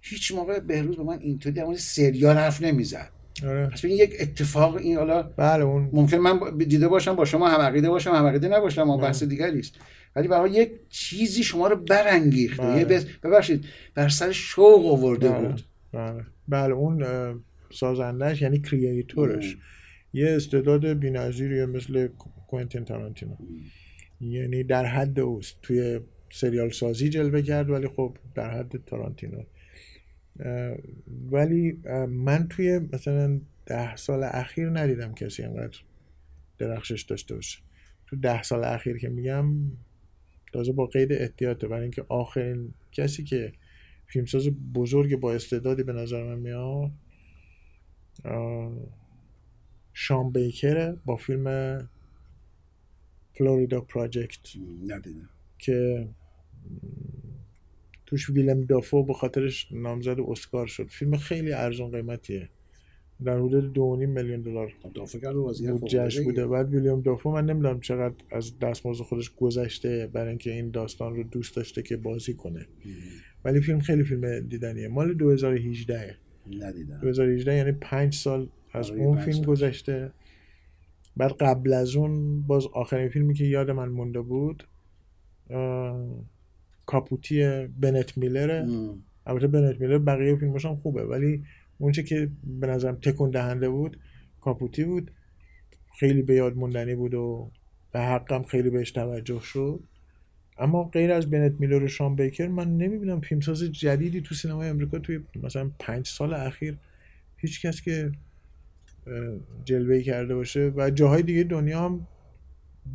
هیچ موقع بهروز به من اینطوری در سریال حرف نمی‌زد. آره. پس یک اتفاق این حالا بله اون ممکن من دیده باشم با شما هم عقیده باشم هم عقیده نباشم اون بحث دیگری است. ولی برای یک چیزی شما رو برانگیخت بله. ببخشید بر سر شوق آورده بله. بود. بله. بله اون سازندش یعنی کریئتورش یه استعداد بی‌نظیریه مثل کوینتین تارانتینو. یعنی در حد اوست. توی سریال سازی جلوه کرد ولی خب در حد تارانتینو. ولی من توی مثلا ده سال اخیر ندیدم کسی انقدر درخشش داشته باشه. تو ده سال اخیر که میگم تازه با قید احتیاطه. برای اینکه آخرین کسی که فیلمساز بزرگ با استعدادی به نظر من میاد شام بیکره با فیلم فلوریدا پراجکت. ندیدم. که توش ویلم دافو به خاطرش نامزد اسکار شد. فیلم خیلی ارزون قیمتیه. در حدود دو میلیون دلار بودجهش بوده. بعد ویلیام دافو من نمی‌دونم چقدر از دستمزد خودش گذشته برای اینکه این داستان رو دوست داشته که بازی کنه. ولی فیلم خیلی فیلم دیدنیه. مال 2018 ندیدم. 2018 یعنی پنج سال از اون فیلم سال. گذشته. بعد قبل از اون باز آخرین فیلمی که یاد من مونده بود کاپوتی بنت میلره البته بنت میلر بقیه فیلمش هم خوبه ولی اونچه که به نظرم تکون دهنده بود کاپوتی بود. خیلی به یاد موندنی بود و به حقم خیلی بهش توجه شد. اما غیر از بنت میلر و شام بیکر من نمی‌بینم فیلمساز جدیدی تو سینمای امریکا توی مثلا پنج سال اخیر هیچ کس که جلوه کرده باشه و جاهای دیگه دنیا هم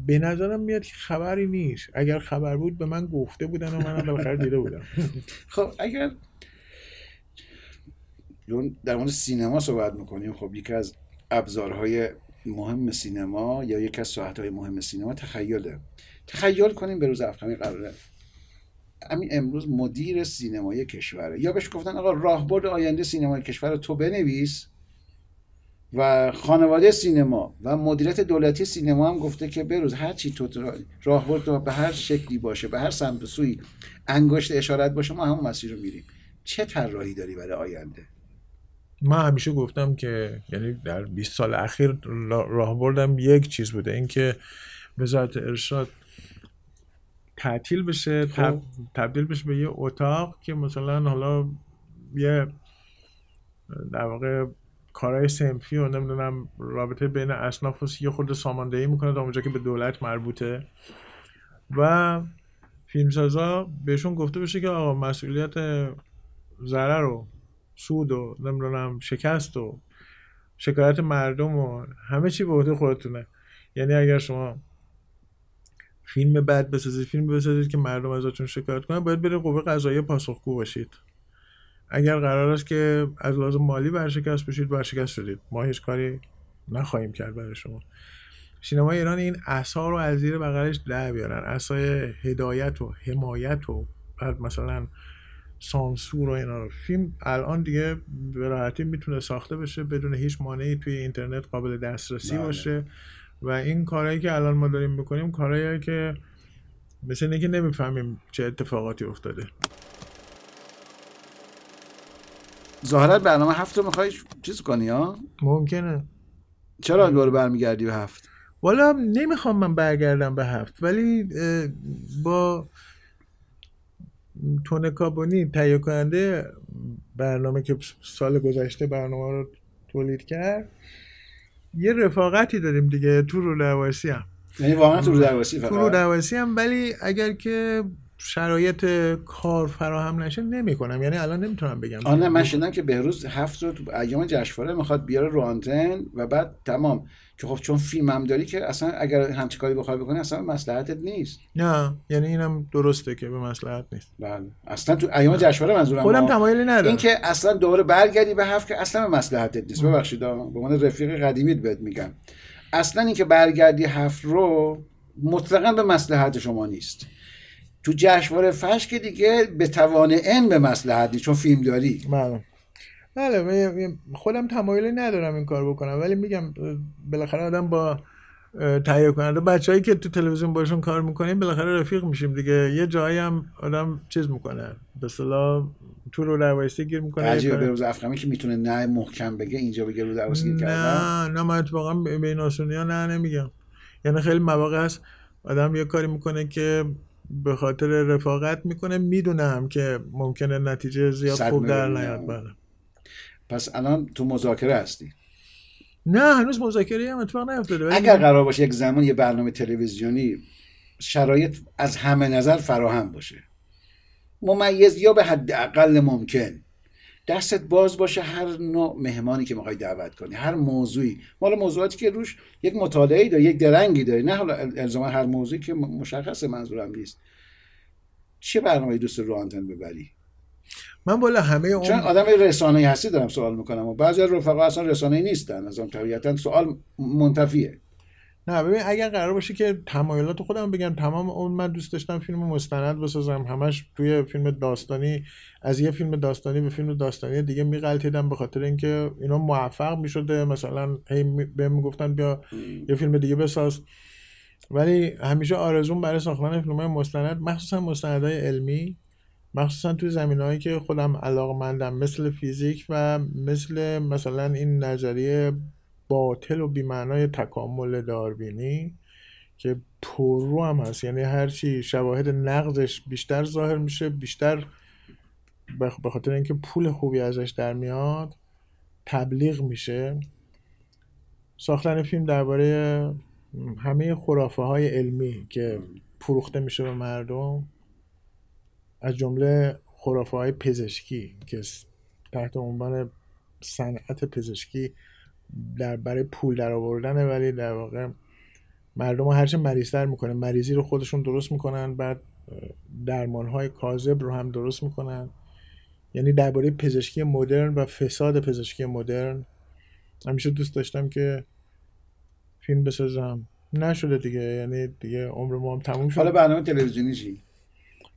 به نظرم میاد که خبری نیست. اگر خبر بود به من گفته بودن و منم بالاخره دیده بودم. خب اگر در مورد سینما صحبت می‌کنیم خب یکی از ابزارهای مهم سینما یا یکی از ساعتهای مهم سینما تخیله. تخیل کنیم به روز افخمی قراره. همین امروز مدیر سینمای کشوره یا بهش گفتن آقا راهبرد آینده سینمای کشور تو بنویس. و خانواده سینما و مدیریت دولتی سینما هم گفته که بروز هر چی تو راهبرد تو به هر شکلی باشه به هر سمت سوی انگشت اشارت باشه ما همون مسیر رو میریم چه طراحی داری برای آینده من همیشه گفتم که یعنی در 20 سال اخیر راهبردم یک چیز بوده اینکه وزارت ارشاد تعطیل بشه خب. تبدیل بشه به یه اتاق که مثلا حالا یه در واقع کارهای سنفی و نمی‌دونم رابطه بین اصناف و یه خود ساماندهی می‌کنه تا اونجا که به دولت مربوطه. و فیلمسازا بهشون گفته بشه که آقا مسئولیت ضرر و سود و نمی‌دونم شکست و شکایت مردم و همه چی به عهده خودتونه. یعنی اگر شما فیلم بد بسازید فیلم بسازید که مردم ازتون شکایت کنن باید بره قوه قضاییه پاسخگو باشید. اگر قرار است که از لازم مالی ورشکست بشید ورشکست شدید. ما هیچ کاری نخواهیم کرد برای شما. سینما ایران این اصا رو از زیر بغلش در بیارن. اصای هدایت و حمایت و بعد مثلا سانسور و اینا رو. فیلم الان دیگه به راحتی می‌تونه ساخته بشه بدون هیچ مانعی توی اینترنت قابل دسترسی بله. باشه. و این کارهایی که الان ما داریم می‌کنیم کارهایی که مثل اینکه نمی‌فهمیم چه اتفاقاتی افتاده. ظاهرا برنامه هفت رو می‌خوای چیز کنی ها؟ ممکنه. چرا دوباره برمیگردی به هفت؟ والا نمی‌خوام من برگردم به هفت ولی با تون کابونی تهیه کننده برنامه که سال گذشته برنامه رو تولید کرد یه رفاقتی داریم دیگه تو رو هم یعنی واقعا تو رو هم ولی اگر که شرایط کار فراهم نشه نمی‌کنم. یعنی الان نمی‌تونم بگم. آه نه من شنیدم که بهروز هفت رو تو ایام جشنواره می‌خواد بیاره رو آنتن و بعد تمام. که خب چون فیلم هم داری که اصلا اگر همچین کاری بخوای بکنی اصلا مصلحتت نیست. نه یعنی اینم درسته که به مصلحت نیست. بله. اصلا تو ایام جشنواره منظورم خودم ما. تمایلی ندارم. این که اصلا دوباره برگردی به هفت که اصلا به مصلحتت نیست. ببخشید به عنوان رفیق قدیمیت بهت میگم. اصلا این که برگردی هفت رو مطلقا به مصلحت شما نیست. تو جشنواره فش که دیگه به توان ان به نیست چون فیلم داری. بله. بله خودم تمایلی ندارم این کار بکنم ولی میگم بالاخره آدم با تهیه کننده بچههایی که تو تلویزیون باشون کار می‌کنیم بالاخره رفیق میشیم دیگه. یه جایی هم آدم چیز می‌کنه به اصطلاح تو رو روایستی گیر می‌کنه. عجیبه به روز افخمی که می‌تونه نه محکم بگه اینجا بگه رو درواسی گیر کردم نه نه من اتفاقا به این آسونی ها نه نمیگم. یعنی خیلی مواقع هست آدم یه کاری می‌کنه که به خاطر رفاقت می‌کنه می‌دونم که ممکنه نتیجه زیاد خوب در. نیاد بله. پس الان تو مذاکره هستی؟ نه هنوز مذاکره هم اتفاق نیفتاده اگر قرار باشه یک زمان یه برنامه تلویزیونی شرایط از همه نظر فراهم باشه. ممیز یا به حد اقل ممکن. دستت باز باشه هر نوع مهمانی که می‌خوای دعوت کنی هر موضوعی. مال موضوعاتی که روش یک مطالعه داری یک درنگی داری. نه حالا الزاما هر موضوعی که مشخص منظورم نیست. چه برنامه دوست رو آنتن ببری؟ من بالا همه چون اون آدم رسانه‌ای هستی دارم سوال می‌کنم و بعضی از رفقا اصلا رسانه‌ای نیستن. از طبیعتا سوال منتفیه. نه ببین اگر قرار باشه که تمایلات خودم بگم تمام اون من دوست داشتم فیلم مستند بسازم همش توی فیلم داستانی از یه فیلم داستانی به فیلم داستانی دیگه میغلطیدم به خاطر اینکه اینا موفق می‌شده. مثلا هی بهم می‌گفتن بیا یه فیلم دیگه بساز. ولی همیشه آرزوم برای ساختن فیلم های مستند مخصوصا مستندهای علمی مخصوصا توی زمین هایی که خودم علاقمندم مثل فیزیک و مثل مثلا این نظریه باطل و بیمعنای تکامل داروینی که پررو هم هست. یعنی هرچی شواهد نقضش بیشتر ظاهر میشه بیشتر به خاطر اینکه پول خوبی ازش در میاد تبلیغ میشه. ساختن فیلم درباره همه خرافه های علمی که فروخته میشه به مردم از جمله خرافه های پزشکی که تحت عنوان صنعت پزشکی در برای پول در آوردنه ولی در واقع مردم رو هرچه مریضتر می‌کنه. مریضی رو خودشون درست می‌کنن بعد درمان های کاذب رو هم درست می‌کنن. یعنی درباره پزشکی مدرن و فساد پزشکی مدرن همیشه دوست داشتم که فیلم بسازم. نشده دیگه یعنی دیگه عمر ما هم تموم شد حالا برنامه تلویزیونی چی؟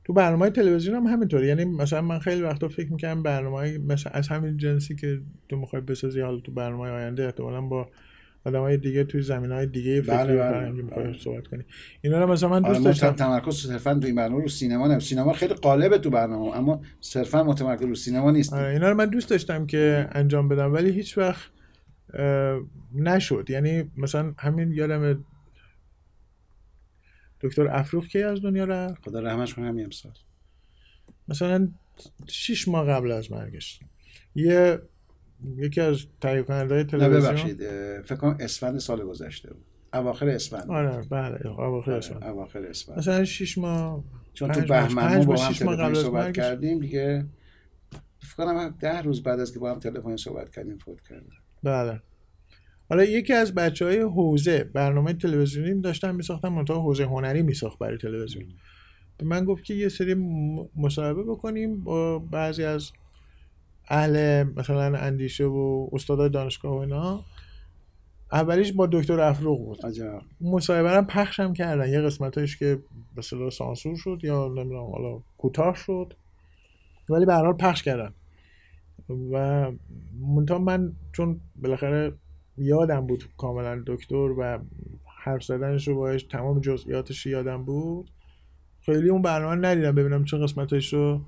تو برنامه تلویزیون هم همینطور یعنی مثلا من خیلی وقتا فکر می‌کنم برنامه مثلا از همین جنسی که تو می‌خوای بسازی حالا تو برنامه آینده احتمالا با آدم های دیگه توی زمین های دیگه فکری بله، و بله، می‌خوای بله. صحبت کنی. اینا رو مثلا من آره دوست داشتم. تمرکز صرفا تو این برنامه رو سینما نه سینما خیلی قالبه تو برنامه اما صرفا متمرکز رو سینما نیست آره اینا رو من دوست داشتم که انجام بدم ولی هیچ وقت نشد. یعنی مثلا همین یادم دکتر افروخ کی از دنیا رفت؟ خدا رحمش کنه همین امسال. مثلا شیش ماه قبل از مرگش. یه یکی از تهیه کننده های نه تلویزیون ببخشید فکر کنم اسفند سال گذشته بود. اواخر اسفند. آره بله اواخر آره، اسفند. اواخر اسفند. مثلا شیش ماه چون تو بهمن با ماه، هم از صحبت. کردیم دیگه. فکر کنم ده روز بعد از که با هم تلفنی صحبت کردیم فوت کرد بله. حالا یکی از بچه های حوزه برنامه تلویزیونی داشتن میساختن منتها حوزه هنری میساخت برای تلویزیون. به من گفت که یه سری مصاحبه بکنیم با بعضی از اهل مثلا اندیشه و استادای دانشگاه و اینا. اولیش با دکتر افروق بود. عجب. مصاحبه هم پخش هم کردن. یه قسمتش که به سانسور شد یا نمی‌دونم حالا کوتاه شد. ولی به هر حال پخش کردن. و منتها من چون بالاخره یادم بود کاملا دکتر و حرف زدنش رو باش تمام جزئیاتش یادم بود. خیلی اون برنامه ندیدم ببینم چه قسمتش رو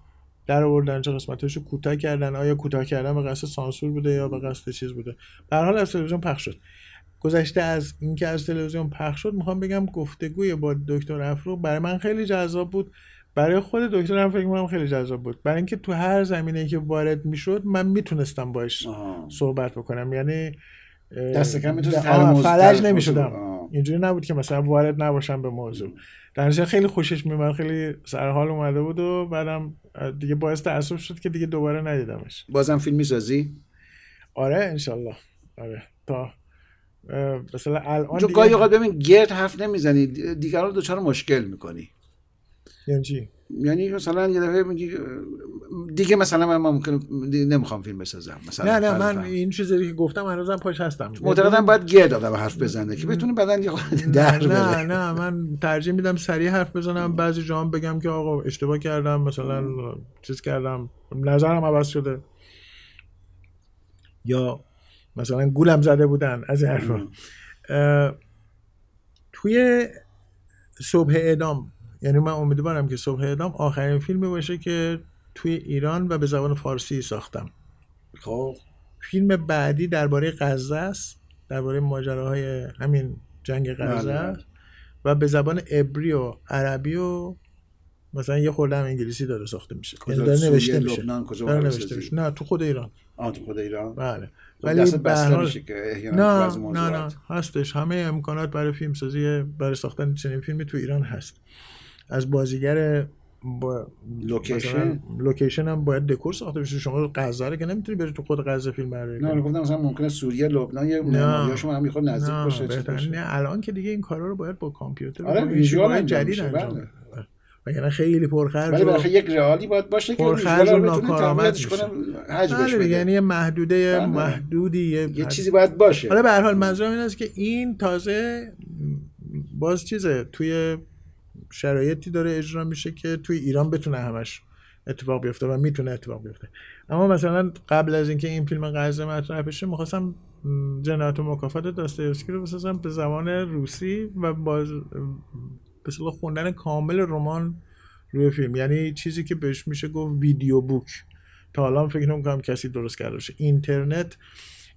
در آوردن چه قسمتش رو کوتاه کردن آیا کوتاه کردن به قصد سانسور بوده یا به قصد چیز بوده. به هر حال از تلویزیون پخش شد. گذشته از اینکه از تلویزیون پخش شد می‌خوام بگم گفتگوی با دکتر افرو برای من خیلی جذاب بود. برای خود دکتر هم فکر می‌کنم خیلی جذاب بود. برای اینکه تو هر زمینه که وارد می‌شد من می‌تونستم باش. صحبت بکنم. یعنی دست کم فلج نمی‌شدم. اینجوری نبود که مثلا وارد نباشم به موضوع. در خیلی خوشش میومد خیلی سرحال اومده بود و بعدم دیگه باعث تعصب شد که دیگه دوباره ندیدمش. بازم فیلم می‌سازی؟ آره انشالله. آره. تا مثلا الان چون دیگه- گاهی اوقات ببین گرد حرف نمی‌زنی دیگران رو دچار مشکل می‌کنی. یعنی چی؟ یعنی مثلا یه دفعه میگی دیگه مثلا من ممکن نمی‌خوام فیلم بسازم مثلا نه نه من. این چیزی که گفتم هنوزم پاش هستم. معتقدم باید گرد آدم حرف بزنه که بتونه بدن یه در نه بره نه من ترجیح میدم سریع حرف بزنم بعضی جاها بگم که آقا اشتباه کردم مثلا چیز کردم نظرم عوض شده. یا مثلا گولم زده بودن از این حرفا. توی صبح اعدام یعنی من امیدوارم که صبح اعدام آخرین فیلمی باشه که توی ایران و به زبان فارسی ساختم. خب. فیلم بعدی درباره غزه است درباره ماجراهای همین جنگ غزه بله. است و به زبان عبری و عربی و مثلا یه خورده هم انگلیسی داره ساخته میشه. کجا؟ یعنی داره نوشته میشه. لبنان، کجا داره نوشته؟ میشه. نه تو خود ایران. آه تو خود ایران؟ بله. ولی ولی بسته میشه که نه نه نه هستش. همه امکانات برای فیلم سازی برای ساختن چنین فیلمی تو ایران هست. از بازیگر با لوکیشن؟ لوکیشن هم باید دکور ساخته بشه شما غزه رو که نمی‌تونی بری تو خود غزه فیلم برداری نه گفتم مثلا ممکنه سوریه لبنان یه معماریاشون هم می‌خواد نزدیک نه، باشه بهتر. نه الان که دیگه این کارا رو باید با کامپیوتر آره، ویژوال جدید انجام بله. بده. وگرنه خیلی پرخرج ولی بالاخره یک رئالی باید باشه که پرخرج و ناکارآمد حجمش بله یعنی یه محدوده بله. محدودی یه, یه چیزی باید باشه حالا به هر حال منظورم این است که این تازه باز چیزه توی شرایطی داره اجرا میشه که توی ایران بتونه همش اتفاق بیفته و می‌تونه اتفاق بیفته. اما مثلا قبل از اینکه این فیلم غزه مطرح بشه می‌خواستم جنایت و مکافات داستایوفسکی رو بسازم به زبان روسی و باز به خوندن کامل رمان روی فیلم. یعنی چیزی که بهش میشه گفت ویدیو بوک. تا الان فکر نمی‌کنم کسی درست کرده باشه. اینترنت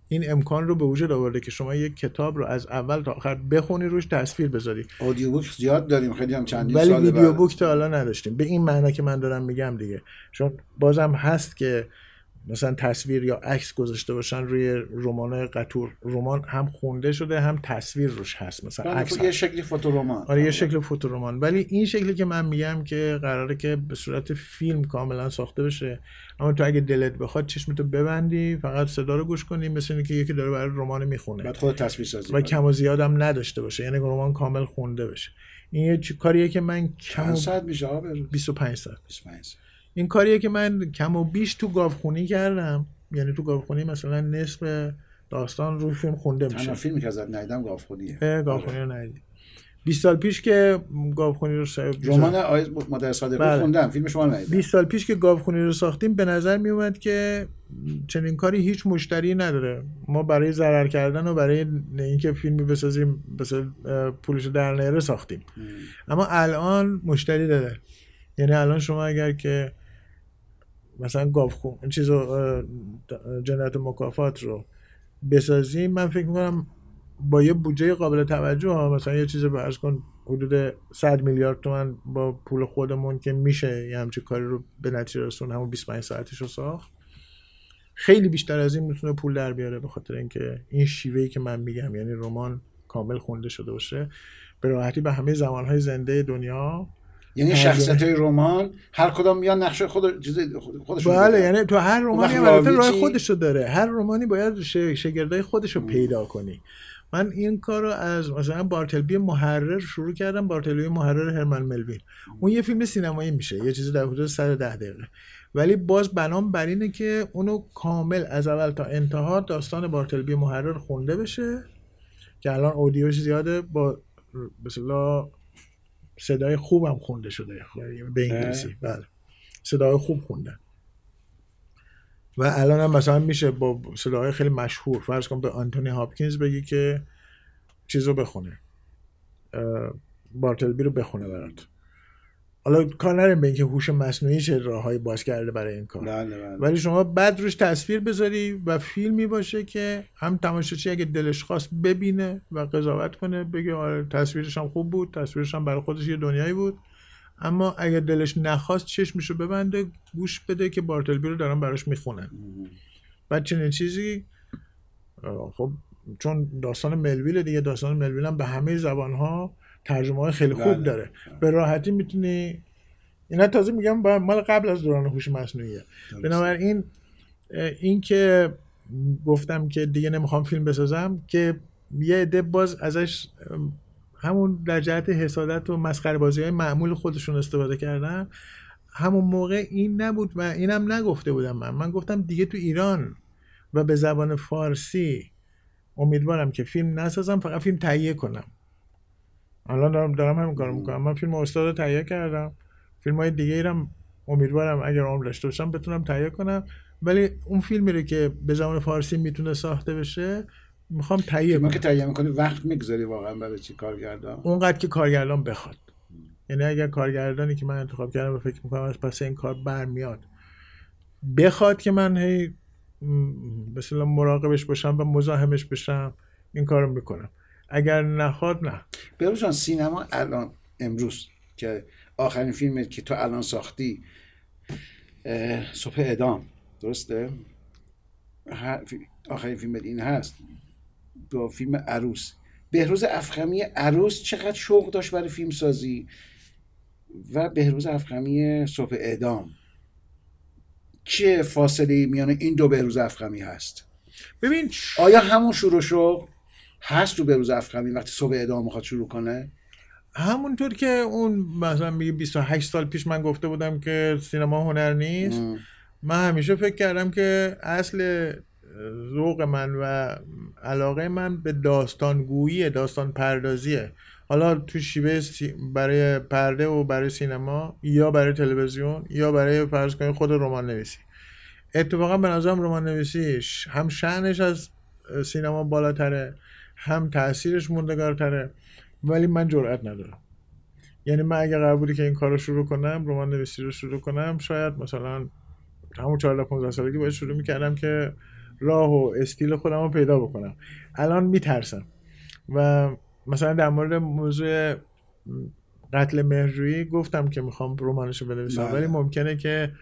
این امکان رو به وجود آورده که شما یک کتاب رو از اول تا آخر بخونی روش تصویر بذاری. اودیو بوک زیاد داریم خیلی هم چندین ولی ویدیو بوک تا حالا نداشتیم. به این معنا که من دارم میگم دیگه. چون بازم هست که مثلا تصویر یا عکس گذاشته باشن روی رمان قطور رمان هم خونده شده هم تصویر روش هست. مثلا عکس یه شکلی فوتورمان آره یه شکل فوتورمان ولی این شکلی که من میگم که قراره که به صورت فیلم کاملا ساخته بشه اما تو اگه دلت بخواد چشمتو ببندی فقط صدا رو گوش کنی مثل اینکه یکی داره برای رمان می‌خونه. بعد خود تصویر سازی و کم و زیاد هم نداشته باشه یعنی رمان کامل خونده بشه. این یه کاریه که من کم و ساعت میشه آقا 25 ساعت. 25 ساعت. این کاریه که من کم و بیش تو گاوخونی کردم. یعنی تو گاوخونی مثلا نصف داستان روی فیلم خونده میشه. تنها فیلمی که ازت ندیدم گاوخونیه. گاوخونی رو ندیدی 20 سال پیش که گاوخونی رو س- رمان آیز مادر صادقی بله. خوندم. فیلم شما رو ندیدم. 20 سال پیش که گاوخونی رو ساختیم به نظر می اومد که چنین کاری هیچ مشتری نداره. ما برای ضرر کردن و برای اینکه فیلمی بسازیم مثلا پولش در نیاره ساختیم. اما الان مشتری داره یعنی الان شما اگر که مثلا گاوخون این چیزو اه، جنایت مکافات رو بسازیم من فکر می‌کنم با یه بودجه قابل توجه ها مثلا یه چیز فرض کن حدود 100 میلیارد تومن با پول خودمون که میشه یه همچین کاری رو به نتیجه رسون همون 25 ساعتش رو ساخت. خیلی بیشتر از این می‌تونه پول در بیاره به خاطر اینکه این شیوهی که من میگم یعنی رمان کامل خونده شده باشه. به راحتی به همه زمانهای زنده دنیا یعنی. شخصیت های رمان هر کدام میان نقشه خود چیز خودشون بله. یعنی تو هر هم البته راه؟ خودشو داره هر رومانی باید ش- شگردای خودشو پیدا کنی من این کار رو از مثلا بارتلبی محرر شروع کردم بارتلبی محرر هرمن ملوین اون یه فیلم سینمایی میشه یه چیزی در حدود 110 دقیقه ولی باز بنام بر اینه که اونو کامل از اول تا انتها داستان بارتلبی محرر خونده بشه که الان اودیوش زیاده با مثلا صدای خوبم خونده شده. به انگلیسی. بله. صدای خوب خوندن و الان هم مثلا میشه با صداهای خیلی مشهور. فرض کن به آنتونی هاپکینز بگی که چیز رو بخونه بارتلبی رو بخونه برات. حالا کار نریم به اینکه هوش مصنوعی چه راههایی باز کرده برای این کار. بله بله. ولی شما بعد روش تصویر بذاری و فیلمی باشه که هم تماشاچی اگه دلش خواست ببینه و قضاوت کنه بگه آره تصویرش هم خوب بود تصویرش هم برای خودش یه دنیایی بود. اما اگر دلش نخواست چشمشو ببنده گوش بده که بارتلبی رو دارن براش می‌خونن. بعد چنین چیزی خب چون داستان ملویل دیگه داستان ملویل هم به همه زبان ها ترجمه های خیلی خوب بله. داره. به راحتی می‌تونی اینا تازه میگم با- مال قبل از دوران هوش مصنوعیه. بنابراین این که گفتم که دیگه نمی‌خوام فیلم بسازم که یه عده باز ازش همون در جهت حسادت و مسخره بازی های معمول خودشون استفاده کردن. همون موقع این نبود و اینم نگفته بودم من. من گفتم دیگه تو ایران و به زبان فارسی امیدوارم که فیلم نسازم فقط فیلم تهیه کنم. الان دارم دارم همین کارو می‌کنم. من فیلم استاد رو تهیه کردم. فیلم های دیگه ایرم امیدوارم اگر عمر داشته باشم بتونم تهیه کنم. ولی اون فیلمی رو که به زبان فارسی می‌تونه ساخته بشه می‌خوام تهیه کنم. که تهیه می‌کنی وقت می‌گذاری واقعا برای چی کارگردان؟ اونقدر که کارگردان بخواد. یعنی اگر کارگردانی که من انتخاب کردم و فکر می‌کنم از پس این کار برمیاد بخواد که من هی مثلا مراقبش باشم و مزاحمش بشم این کارو می‌کنم. اگر نخواد نه. بروز جان سینما الان امروز که آخرین فیلمت که تو الان ساختی صبح ادام درسته؟ آخرین فیلمت این هست. با فیلم عروس. بهروز افخمی عروس چقدر شوق داشت برای فیلم سازی و بهروز افخمی صبح اعدام. چه فاصله میان این دو بهروز افخمی هست؟ ببین آیا همون شروع شوق؟ هست تو بهروز افخمی وقتی صبح اعدام می‌خواد شروع کنه؟ همونطور که اون مثلا میگه 28 سال پیش من گفته بودم که سینما هنر نیست. ام. من همیشه فکر کردم که اصل ذوق من و علاقه من به داستانگویی داستان پردازیه حالا تو شیوه سی- برای پرده و برای سینما یا برای تلویزیون یا برای فرض کنید خود رمان نویسی اتفاقا به نظرم رمان نویسیش هم شعنش از سینما بالاتره. هم تاثیرش موندگارتره ولی من جرئت ندارم. یعنی من اگه قرار بودی که این کار رو شروع کنم رمان نویسی رو شروع کنم شاید مثلا همون 14 15 سالگی باید شروع می‌کردم که راه و استیل خودم رو پیدا بکنم. الان میترسم. و مثلا در مورد موضوع قتل مهرجویی گفتم که می‌خوام رمانش رو بنویسم بله. ولی ممکنه که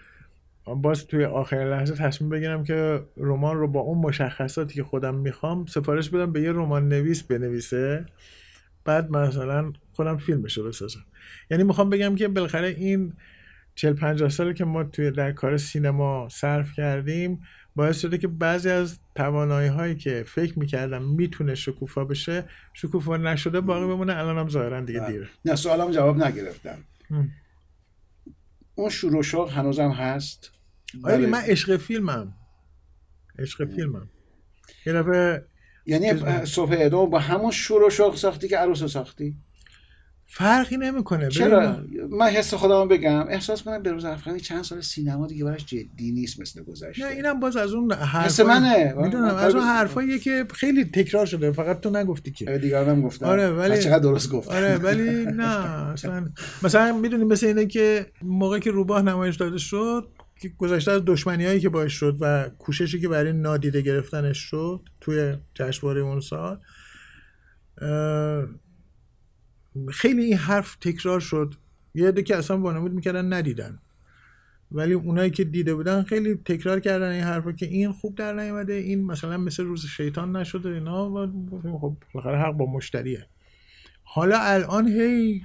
باز توی آخرین لحظه تصمیم بگیرم که رمان رو با اون مشخصاتی که خودم می‌خوام سفارش بدم به یه رمان نویس بنویسه. بعد مثلا خودم فیلمش رو بسازم. یعنی می‌خوام بگم که بالاخره این 40 50 ساله که ما توی در کار سینما صرف کردیم باعث شده که بعضی از توانایی هایی که فکر می‌کردم می‌تونه شکوفا بشه شکوفا نشده باقی بمونه الان هم ظاهرا دیگه بله. دیره. نه سوالم جواب نگرفتم. اون شروع شوق هنوزم هست. آره بله. من عشق فیلمم. عشق فیلمم. یه یعنی صبح ادام با همون شروع شوق ساختی که عروس رو ساختی؟ فرقی نمی‌کنه چرا؟ من حس خودم بگم. احساس کنم به روز افغانی چند سال سینما دیگه براش جدی نیست مثل گذشته. نه اینم باز از اون حس حرفای منه. می‌دونم من از اون حرفاییه که خیلی تکرار شده. فقط تو نگفتی که. هم گفتم آره، ولی- پس چقدر درست گفتم آره ولی نه اصلا. مثلا می‌دونی مثل اینه که موقعی که روباه نمایش داده شد که گذشته از دشمنی هایی که باعث شد و کوششی که برای نادیده گرفتنش شد توی جشنواره اون سال خیلی این حرف تکرار شد. یه عده که اصلا وانمود می‌کردن ندیدن. ولی اونایی که دیده بودن خیلی تکرار کردن این حرفا که این خوب در نیومده این مثلا مثل روز شیطان نشده اینا و خب بالاخره حق با مشتریه. حالا الان هی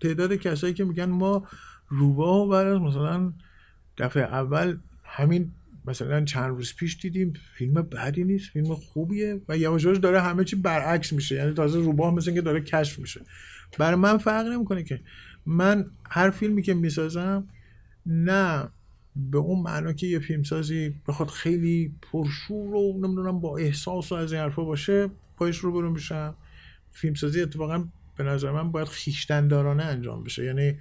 تعداد کسایی که میگن ما روباه و بعد مثلا دفعه اول همین مثلا چند روز پیش دیدیم فیلم بدی نیست فیلم خوبیه و یواش یواش داره همه چی برعکس میشه. یعنی تازه روباه مثل که داره کشف میشه. برای من فرق نمی‌کنه که. من هر فیلمی که می‌سازم نه به اون معنا که یه فیلمسازی بخواد خیلی پرشور و نمی‌دونم با احساس و از این حرفا باشه پایش رو برو میشم. فیلمسازی اتفاقا به نظر من باید خیشتندارانه انجام بشه. یعنی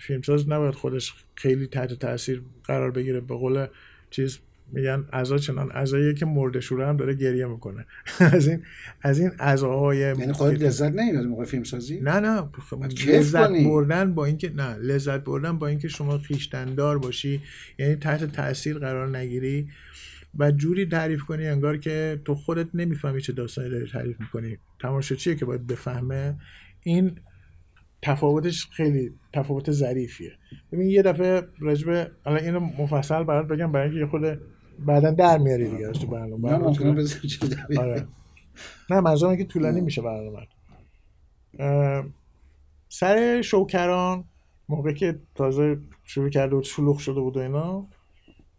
فیلمساز نباید خودش خیلی تحت تاثیر قرار بگیره. به قول چیز میگن عزا چنان عزاییه که مرده شوره هم داره گریه می‌کنه. از این از این عزاهای یعنی خودت لذت نمی‌بری موقع فیلم سازی نه. نه لذت بردن با اینکه نه. لذت بردن با اینکه شما خیشتندار باشی. یعنی تحت تاثیر قرار نگیری و جوری تعریف کنی انگار که تو خودت نمی‌فهمی چه داستانی داری تعریف می‌کنی. چیه که باید بفهمه؟ این تفاوتش خیلی تفاوت ظریفیه. ببین یه دفعه رجبه الان اینو مفصل برات بگم برای اینکه یه خود بعدا در میاری دیگه تو برنامه نه ممکنه آره. نه منظورم که طولانی میشه برنامه. سر شوکران موقع که تازه شروع کرده و شلوغ شده بود و اینا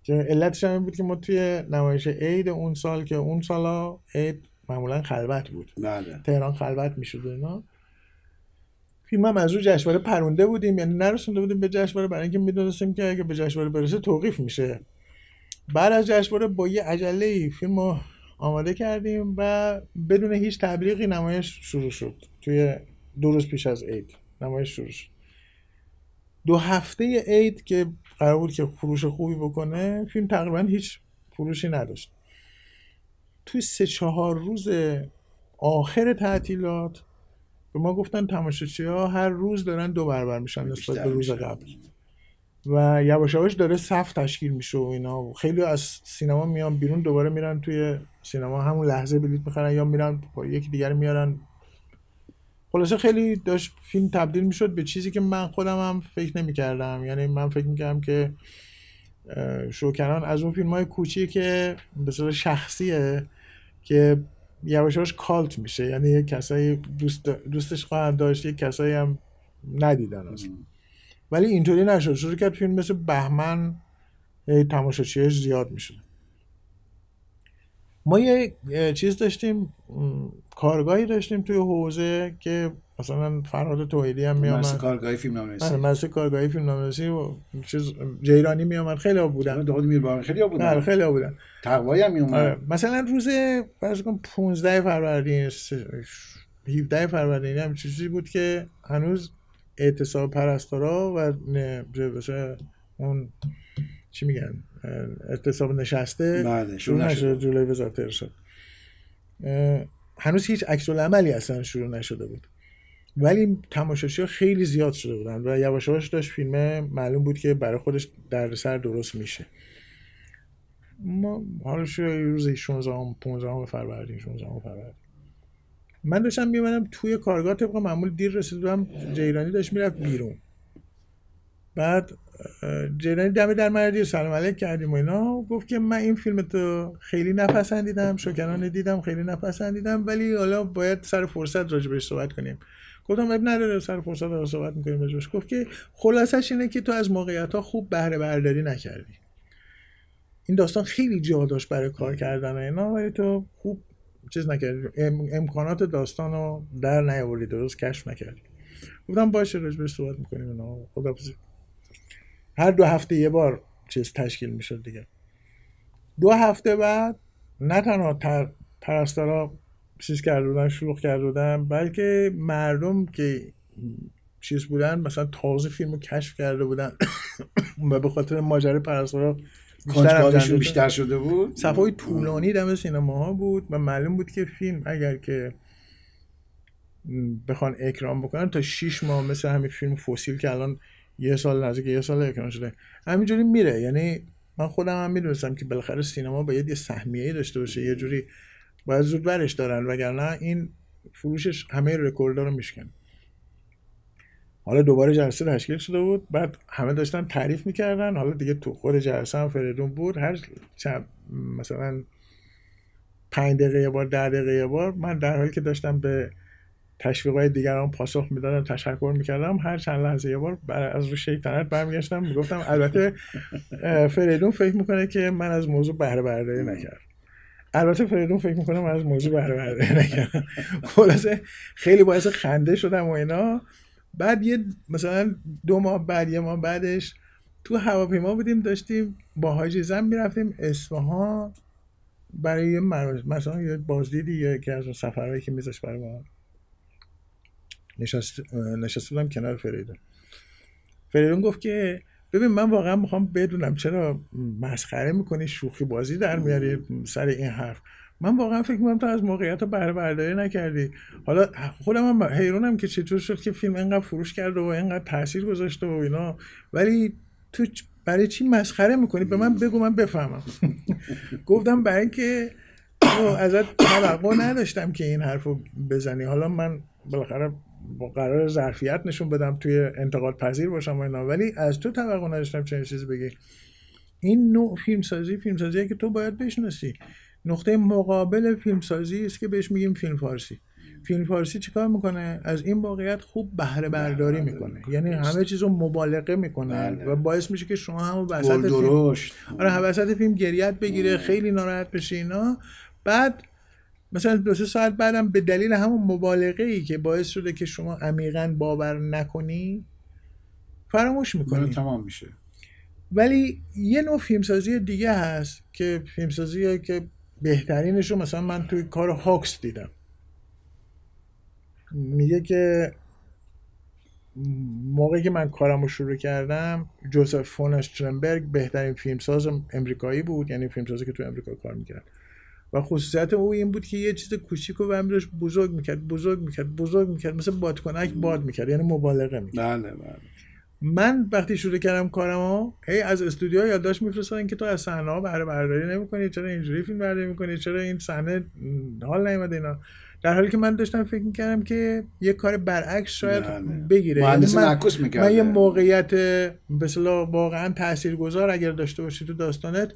که علتش هم بود که ما توی نمایش عید اون سال که اون سالا عید معمولا خلوت بود. بله. تهران خلوت می‌شد و اینا. فیلم هم از رو جشنواره پرونده بودیم یعنی نرسونده بودیم به جشنواره برای اینکه می‌دونستیم که اگه به جشنواره برسه توقیف میشه. بعد از جشنواره با یه عجله فیلم رو آماده کردیم و بدون هیچ تبلیغی نمایش شروع شد. توی دو روز پیش از عید نمایش شروع شد. دو هفته عید که قرار بود که فروش خوبی بکنه فیلم تقریبا هیچ فروشی نداشت. توی سه چهار روز آخر تعطیلات به ما گفتن تماشاچی ها هر روز دارن دو برابر میشن نسبت به روز قبل. و یواش یواش داره صف تشکیل میشه و اینا. خیلی از سینما میان بیرون دوباره میرن توی سینما همون لحظه بلیط می‌خرن یا میرن با یکی دیگر میارن. خلاصه خیلی داشت فیلم تبدیل می‌شد به چیزی که من خودم هم فکر نمی‌کردم. یعنی من فکر می‌کردم که شوکنان از اون فیلم های کوچیه که به صورت شخصیه که یواش کالت میشه. یعنی یک کسایی دوست دوستش خواهند داشت یک کسایی هم ندیدن اصلا. ولی اینطوری نشد. شروع کرد فیلم مثل بهمن تماشاچیش زیاد میشه ما یه چیز داشتیم کارگاهی داشتیم توی حوزه که مثلا فرهاد توحیدی هم میامد مرسی کارگاهی فیلم نامنویسی. مرسی کارگاهی فیلم نامنویسی و چیز جیرانی میامد خیلی ها بودن. داود میر خیلی ها بودن. آره، خیلی ها بودن. تقوایی هم میومد آره. مثلا روز فرض کن 15 فروردین 17 فروردین هم چیزی بود که هنوز اعتصاب پرستارا و اون چی میگن؟ اعتصاب نشسته. بله شروع نشده. جلوی وزارت ارشاد. هنوز هیچ عکس عملی اصلا شروع نشده بود. ولی تماشاشی خیلی زیاد شده بودن و یواش یواش داشت فیلم معلوم بود که برای خودش سر درست میشه. ما حالا روز 16 15 فروردین 16 فروردین. من داشتم میمدم توی کارگاه طبق معمول دیر رسیدم جیرانی داشت می‌رفت بیرون. بعد جیرانی دم در مردی سلام علیک کردیم و اینا. گفت که من این فیلم تو خیلی نپسندیدم شکرانه دیدم خیلی نپسندیدم ولی حالا باید سر فرصت راجبش صحبت کنیم. گفتم اب نداره سر فرصت رو صحبت می‌کنیم راجبش گفت که خلاصش اینه که تو از موقعیت ها خوب بهره برداری نکردی. این داستان خیلی جا داشت برای کار کردن اینا ولی تو خوب چیز نکردی. امکانات داستان رو در نیاوردی درست کشف نکردی. گفتم باشه راجبش صحبت می‌کنیم اینا. خدا هر دو هفته یه بار چیز تشکیل می‌شد دیگه. دو هفته بعد نه تنها تر پرستارا چیز کرده بودن شروع کرده بودن بلکه مردم که چیز بودن مثلا تازه فیلم کشف کرده بودن و به خاطر ماجرای پرستارا بیشتر, بیشتر شده بود؟ صفای طولانی دم سینما ها بود و معلوم بود که فیلم اگر که بخوان اکرام بکنن تا 6 ماه مثل همین فیلم فسیل که الان یه سال نزدیک یه سال اکران شده. همینجوری میره. یعنی من خودم هم می‌دونستم که بالاخره سینما باید یه سهمیه داشته باشه یه جوری باید زود برش دارن وگرنه این فروشش همه رکوردها رو میشکن حالا دوباره جلسه تشکیل شده بود. بعد همه داشتن تعریف می‌کردن. حالا دیگه تو خود جلسه هم فریدون بود. هر چند مثلا پنج دقیقه یه بار ده دقیقه یه بار من در حالی که داشتم به تشویق های دیگران پاسخ می‌دادم تشکر می‌کردم هر چند لحظه یه بار از رو شیطنت برمیگشتم. می‌گفتم البته فریدون فکر می‌کنه که من از موضوع بهره برداری نکردم. البته فریدون فکر می‌کنه من از موضوع بهره برداری نکردم. خلاصه خیلی باعث خنده شدم و اینا. بعد یه مثلا دو ماه بعد یه ماه بعدش تو هواپیما بودیم داشتیم با حاجی زن می‌رفتیم اصفهان برای یه مثلا یه بازدیدی یا یکی از سفرهایی که میذاش برای ما نشست نشست بودم کنار فریدون. فریدون گفت که ببین من واقعا می‌خوام بدونم چرا مسخره می‌کنی شوخی بازی در میاری سر این حرف. من واقعا فکر می‌کنم تو از موقعیت رو بهره نکردی. حالا خودم هم حیرونم که چطور شد که فیلم اینقدر فروش کرده و اینقدر تاثیر گذاشته و اینا. ولی تو برای چی مسخره می‌کنی؟ به من بگو من بفهمم. گفتم برای اینکه ازت توقع نداشتم که این حرفو بزنی. حالا من بالاخره با قرار ظرفیت نشون بدم توی انتقاد پذیر باشم و اینا. ولی از تو توقع نداشتم چنین چیزی بگی. این نوع فیلمسازی فیلمسازی که تو باید بشناسی. نقطه مقابل فیلمسازی است که بهش میگیم فیلم فارسی فیلم فارسی چیکار می‌کنه؟ از این واقعیت خوب بهره برداری می‌کنه. یعنی همه چیز رو مبالغه می‌کنه بله. و باعث میشه که شما هم وسط فیلم آره وسط فیلم گریت بگیره خیلی ناراحت بشه اینا. بعد مثلا دو سه ساعت بعدم به دلیل همون مبالغه ای که باعث شده که شما عمیقا باور نکنی فراموش می‌کنی. تمام میشه. ولی یه نوع فیلمسازی دیگه هست که فیلمسازی که بهترینش رو مثلا من توی کار هاکس دیدم. میگه که موقعی که من کارم رو شروع کردم جوزف فون اشترنبرگ بهترین فیلمساز امریکایی بود یعنی فیلمسازی که تو امریکا کار می‌کرد. و خصوصیت او این بود که یه چیز کوچیک و داشت بزرگ می‌کرد بزرگ می‌کرد بزرگ می‌کرد مثل بادکنک باد می‌کرد یعنی مبالغه می‌کرد. بله بله. من وقتی شروع کردم کارمو هی از استودیو یادداشت میفرستادن که تو از صحنه ها بهره برداری نمی‌کنی چرا اینجوری فیلم برداری می‌کنی چرا این صحنه حال نیومده اینا. در حالی که من داشتم فکر می‌کردم که یه کار برعکس شاید بگیره. یعنی من, من یه موقعیت مثلا واقعا تاثیرگذار اگر داشته باشی تو داستانت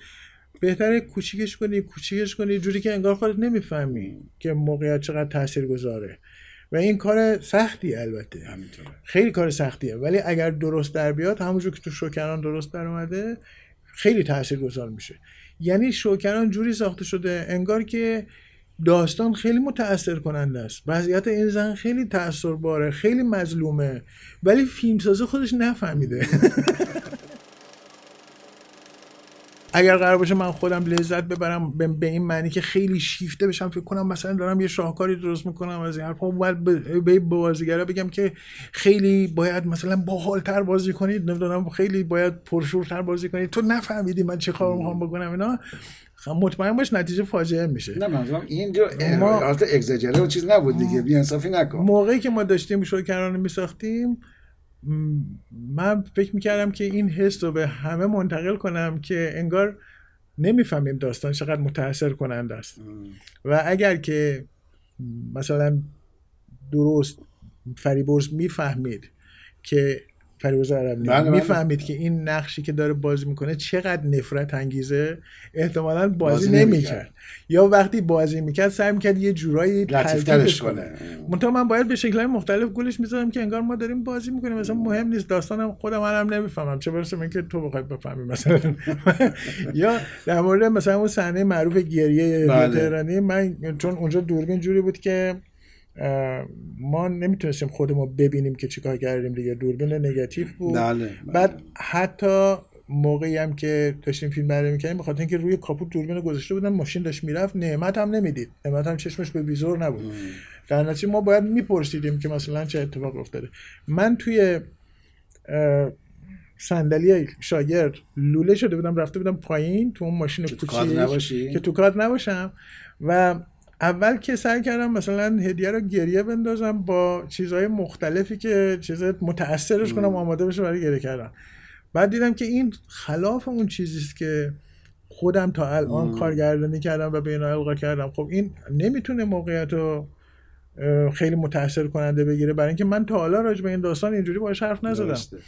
بهتره کوچیکش کنی کوچیکش کنی جوری که انگار خودت نمی‌فهمی که موقعیت چقدر تاثیر گذاره و این کار سختی البته. همینطوره. خیلی کار سختیه. ولی اگر درست در بیاد همونجور که تو شوکران درست در اومده خیلی تاثیر گذار میشه. یعنی شوکران جوری ساخته شده انگار که داستان خیلی متاثر کننده است. وضعیت این زن خیلی تاثیر باره خیلی مظلومه ولی فیلمسازه خودش نفهمیده. اگر قرار باشه من خودم لذت ببرم به این معنی که خیلی شیفته بشم فکر کنم مثلا دارم یه شاهکاری درست می‌کنم از این حرفا. باید به بازیگرا بگم که خیلی باید مثلا باحالتر بازی کنید نمی‌دونم خیلی باید پرشورتر بازی کنید. تو نفهمیدی من چه کار می‌خوام بکنم اینا. خب مطمئن باش نتیجه فاجعه میشه. نه منظورم این جو ما... اگزاجره و چیز نبود دیگه بی انصافی نکن. موقعی که ما داشتیم شوکرانه میساختیم من فکر می‌کردم که این حس رو به همه منتقل کنم که انگار نمی‌فهمیم داستان چقدر متاثر کننده است. و اگر که مثلا درست فریبرز می‌فهمید که فریبرز عربی. بله، بله. می‌فهمید که این نقشی که داره بازی می‌کنه چقدر نفرت انگیزه؟ احتمالا بازی, بازی نمی‌کرد. یا وقتی بازی می‌کرد سعی می‌کرد یه جورایی تلطیفش کنه. منتها من باید به شکلهای مختلف گولش می‌ذارم که انگار ما داریم بازی می‌کنیم. مثلا مهم نیست داستانم خودم هم نمی‌فهمم. چه برسه من که تو بخوای بفهمی مثلا. یا در مورد مثلا اون صحنه معروف گریه بله. تهرانی من چون اونجا دوربین جوری بود که ما نمی‌تونستیم خودمون ببینیم که چیکار کردیم دیگه. دوربین نگاتیو بود. بله، بله. بعد حتی موقعی هم که داشتیم فیلم برداری می‌کردیم بخاطر اینکه روی کاپوت دوربین گذاشته بودن ماشین داشت می‌رفت نعمت هم نمی‌دید. نعمت هم چشمش به ویزور نبود. در نتیجه ما باید میپرسیدیم که مثلا چه اتفاق افتاده. من توی صندلی شاگرد لوله شده بودم رفته بودم پایین تو اون ماشین کوچیک که تو کار نباشم و اول که سعی کردم مثلا هدیه رو گریه بندازم با چیزهای مختلفی که چیز متاثرش کنم آماده بشه برای گریه کردن. بعد دیدم که این خلاف اون چیزیست که خودم تا الان کارگردانی کردم و به اینا القا کردم. خب این نمی‌تونه موقعیت رو خیلی متاثر کننده بگیره. برای اینکه من تا حالا راجع به این داستان اینجوری باش حرف نزدم.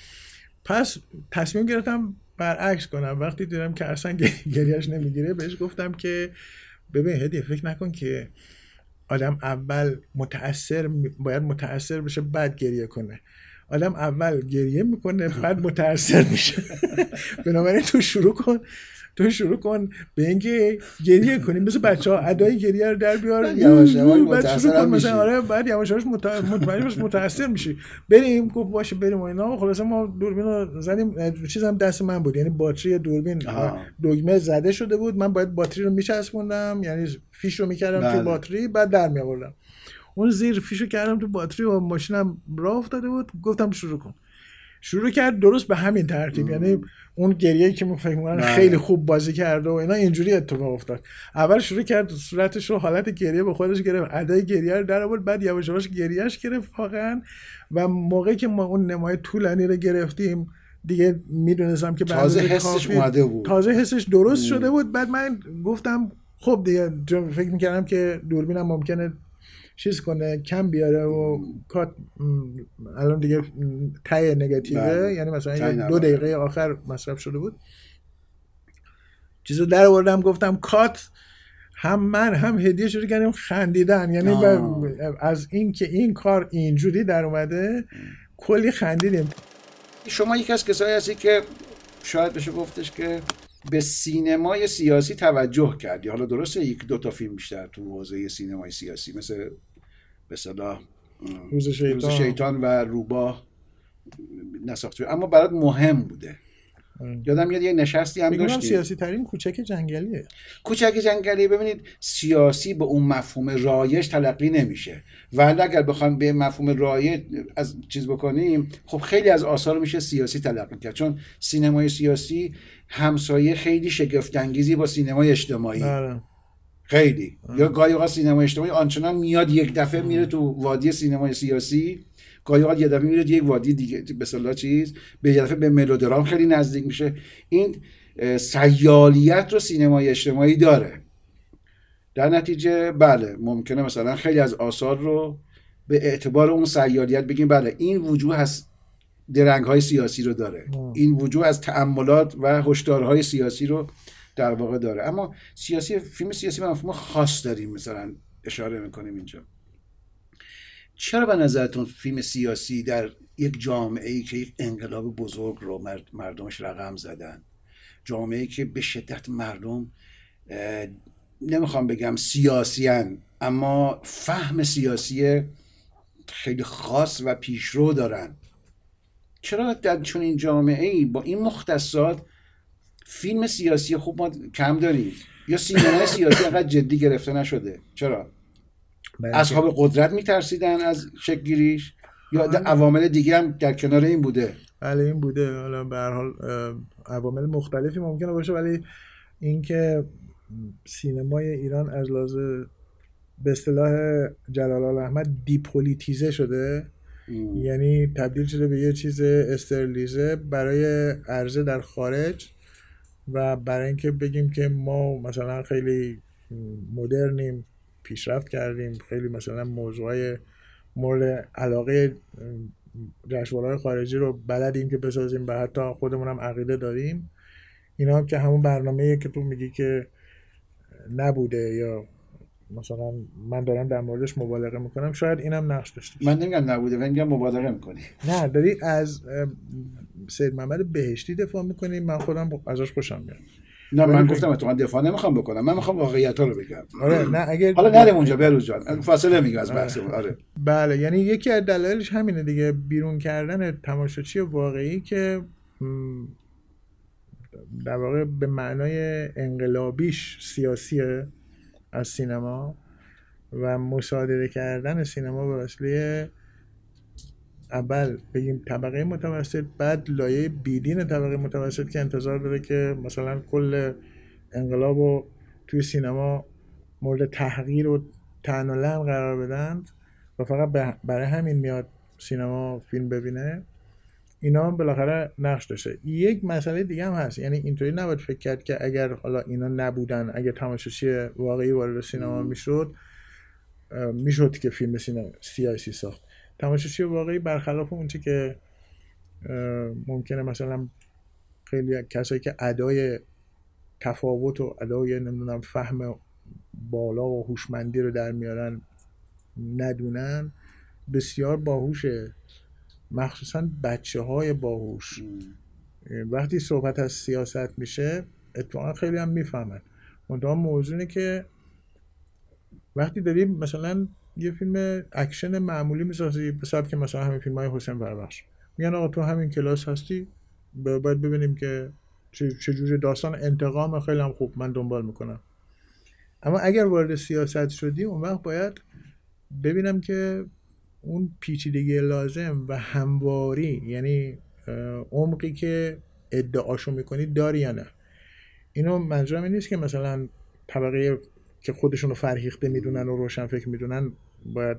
پس تصمیم گرفتم برعکس کنم. وقتی دیدم که اصلا گریهش نمی‌گیره بهش گفتم که ببین هدیه فکر نکن که آدم اول متاثر باید متاثر بشه بعد گریه کنه. آدم اول گریه می‌کنه بعد متاثر میشه. بنابراین تو شروع کن تو شروع کن به اینکه گریه کنیم مثل بچه ها ادای گریه رو در بیار. یواش یواش بعد شروع کن. مثلا. آره بعد یواش یواش مت- مطمئن باش متاثر میشی. بریم گفت باشه بریم و اینا. خلاصه ما دوربین رو زدیم. چیزم دست من بود. یعنی باتری دوربین. دگمه زده شده بود. من باید باتری رو میچسبوندم. یعنی فیش رو می‌کردم بله. تو باتری بعد در میآوردم. اون زیر فیشو کردم تو باتری و ماشینم راه افتاده بود. گفتم شروع کن. شروع کرد درست به همین ترتیب. یعنی اون گریه که من فکر می‌کنم بله. خیلی خوب بازی کرده و اینا اینجوری اتفاق افتاد. اول شروع کرد صورتش رو حالت گریه به خودش گرفت. ادای گریه رو در آورد بعد یواش یواش گریهش گرفت واقعا. و موقعی که ما اون نمای طولانی رو گرفتیم دیگه می‌دونستم که تازه حسش اومده بود. تازه حسش درست شده بود. بعد من گفتم خب دیگه چون فکر می‌کردم که دوربینم ممکنه چیز کنه کم بیاره و کات الان دیگه ته نگاتیوه. بله. یعنی مثلا دو. دقیقه آخر مصرف شده بود. چیزو در آوردم گفتم کات هم من هم هدیه شروع کردیم خندیدن. یعنی از این که این کار اینجوری در اومده کلی خندیدیم. شما یکی از کسایی هستی که شاید بشه گفتش که به سینمای سیاسی توجه کردی حالا درسته یک دو تا فیلم بیشتر تو حوزه سینمای سیاسی مثل به صلاح روز شیطان. روز شیطان. و روباه نساخته. اما برات مهم بوده. آره. یادم میاد یه نشستی هم داشتی. سیاسی ترین کوچک جنگلیه. کوچک جنگلی. ببینید سیاسی به اون مفهوم رایج تلقی نمیشه. ولی اگر بخوایم به مفهوم رایج از چیز بکنیم خب خیلی از آثار میشه سیاسی تلقی کرد. چون سینمای سیاسی همسایه خیلی شگفت انگیزی با سینمای اجتماعی. آره. خیلی. یا گاهی اوقات سینمای اجتماعی آنچنان میاد یک دفعه میره تو وادی سینمای سیاسی گاهی اوقات یه دفعه میره یک وادی دیگه به اصطلاح چیز به یه دفعه به ملودرام خیلی نزدیک میشه. این سیالیت رو سینمای اجتماعی داره. در نتیجه بله ممکنه مثلا خیلی از آثار رو به اعتبار اون سیالیت بگیم بله این وجوه از درنگ های سیاسی رو داره. آه. این وجوه از تأملات و هشدارهای سیاسی رو در واقع داره. اما سیاسی فیلم سیاسی مفهوم خاص داریم مثلا اشاره می‌کنیم اینجا. چرا به نظرتون فیلم سیاسی در یک جامعه ای که یک انقلاب بزرگ رو مرد- مردمش رقم زدن جامعه ای که به شدت مردم نمی‌خوام بگم سیاسیان اما فهم سیاسی خیلی خاص و پیشرو دارن. چرا در چون این جامعه ای با این مختصات فیلم سیاسی خوب ما کم داریم. یا سینمای سیاسی انقدر جدی گرفته نشده. چرا؟ اصحاب قدرت میترسیدن از شکلگیریش؟ یا در عوامل دیگه هم در کنار این بوده؟ بله این بوده. حالا به هر حال عوامل مختلفی ممکنه باشه ولی اینکه سینمای ایران از لحاظ به اصطلاح جلال احمد دیپولیتیزه شده. یعنی تبدیل شده به یه چیز استرلیزه برای عرضه در خارج. و برای اینکه بگیم که ما مثلا خیلی مدرنیم پیشرفت کردیم خیلی مثلا موضوعای مورد علاقه جشنواره‌های خارجی رو بلدیم که بسازیم و حتی خودمون هم عقیده داریم اینا هم که همون برنامه که تو میگی که نبوده یا مثلا من دارم در موردش مبالغه می‌کنم شاید اینم نقش داشته. من نمیگم نبوده من میگم مبالغه می‌کنی نه داری از سید محمد بهشتی دفاع می‌کنی؟ من خودم ازش خوشم میاد. نه من گفتم اتفاقا دفاع نمی‌خوام بکنم. من می‌خوام واقعیت ها رو بگم. آره نه اگر حالا نریم اونجا بروز جان. فاصله میگم از بحث آره. بله یعنی یکی از دلایلش همینه دیگه. بیرون کردن تماشاچی واقعی که در واقع به معنای انقلابیش سیاسیه از سینما و مصادره کردن سینما به وسیله اول بگیم طبقه متوسط بعد لایه بیدین طبقه متوسط که انتظار داره که مثلا کل انقلاب رو توی سینما مورد تحقیر و تن و قرار بدند و فقط برای همین میاد سینما فیلم ببینه. اینا هم بالاخره نقش داشته. یک مسئله دیگه هم هست. یعنی اینطوری نباید فکر کرد که اگر حالا اینا نبودن اگر تماشاچی واقعی وارد سینما می‌شد می‌شد که فیلم سینما سیاسی ساخت. تماشاچی واقعی برخلاف اونچه که ممکنه مثلا خیلی کسایی که ادای تفاوت و ادای نمی‌دونم فهم بالا و هوشمندی رو در میارن ندونن بسیار باهوشه. مخصوصا بچه های باهوش وقتی صحبت از سیاست میشه اتفاقا خیلی هم می‌فهمن. منتها موضوع اینه که وقتی داریم مثلا یه فیلم اکشن معمولی می‌سازی به سبب که مثلا همین فیلم های حسین فرحبخش میگن آقا تو همین کلاس هستی باید ببینیم که چجوری داستان انتقام خیلی هم خوب من دنبال می‌کنم. اما اگر وارد سیاست شدی اون وقت باید ببینم که اون پیچیدگی لازم و همواری یعنی عمقی که ادعاشو می‌کنی داری یا نه. اینو منظورم این نیست که مثلا طبقه که خودشون رو فرهیخته می‌دونن و روشن فکر می‌دونن باید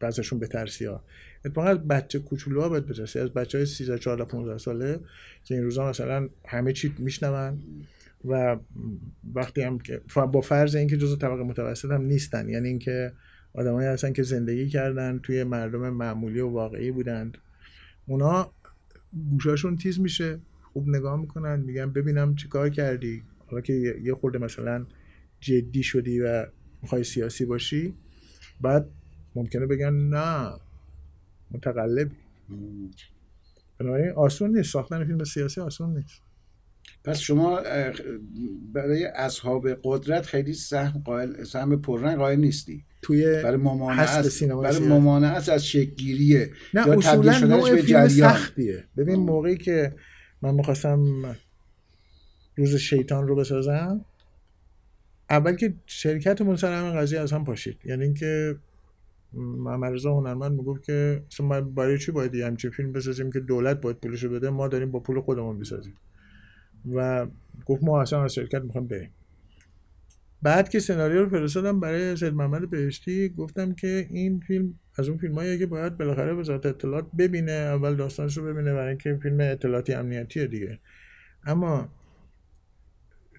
بعضشون بترسی ها. اتفاقا از بچه کوچولو ها باید بترسی. از بچه های 13 14 15 ساله که این روزا مثلا همه چی میشنون و وقتی هم که با فرض اینکه جزو طبقه متوسط هم نیستن یعنی اینکه آدمایی هستن که زندگی کردن توی مردم معمولی و واقعی بودند اونا گوشاشون تیز میشه خوب نگاه می‌کنن میگن ببینم چیکار کردی؟ حالا که یه خورده مثلا جدی شدی و می‌خوای سیاسی باشی بعد ممکنه بگن نه متقلبی. بنابراین آسون نیست. ساختن فیلم سیاسی آسون نیست. پس شما برای اصحاب قدرت خیلی سهم قائل سهم پررنگ قائل نیستی. توی برای ممانعت برای ممانعت از شکگیریه نه یا اصولا نوع به فیلم سختیه. ببین موقعی که من می‌خواستم روز شیطان رو بسازم اول که شرکتمون سر همین قضیه از هم پاشید. یعنی اینکه محمد رضا هنرمند می‌گفت که ما برای چی باید همچین فیلم بسازیم که دولت باید پولشو بده؟ ما داریم با پول خودمون بسازیم و گفت ما اصلا از شرکت می‌خوایم بریم. بعد که سناریو رو فرستادم برای سید محمد بهشتی گفتم که این فیلم از اون فیلم که باید بالاخره وزارت اطلاعات ببینه اول داستانش رو ببینه برای اینکه فیلم اطلاعاتی امنیتیه دیگه. اما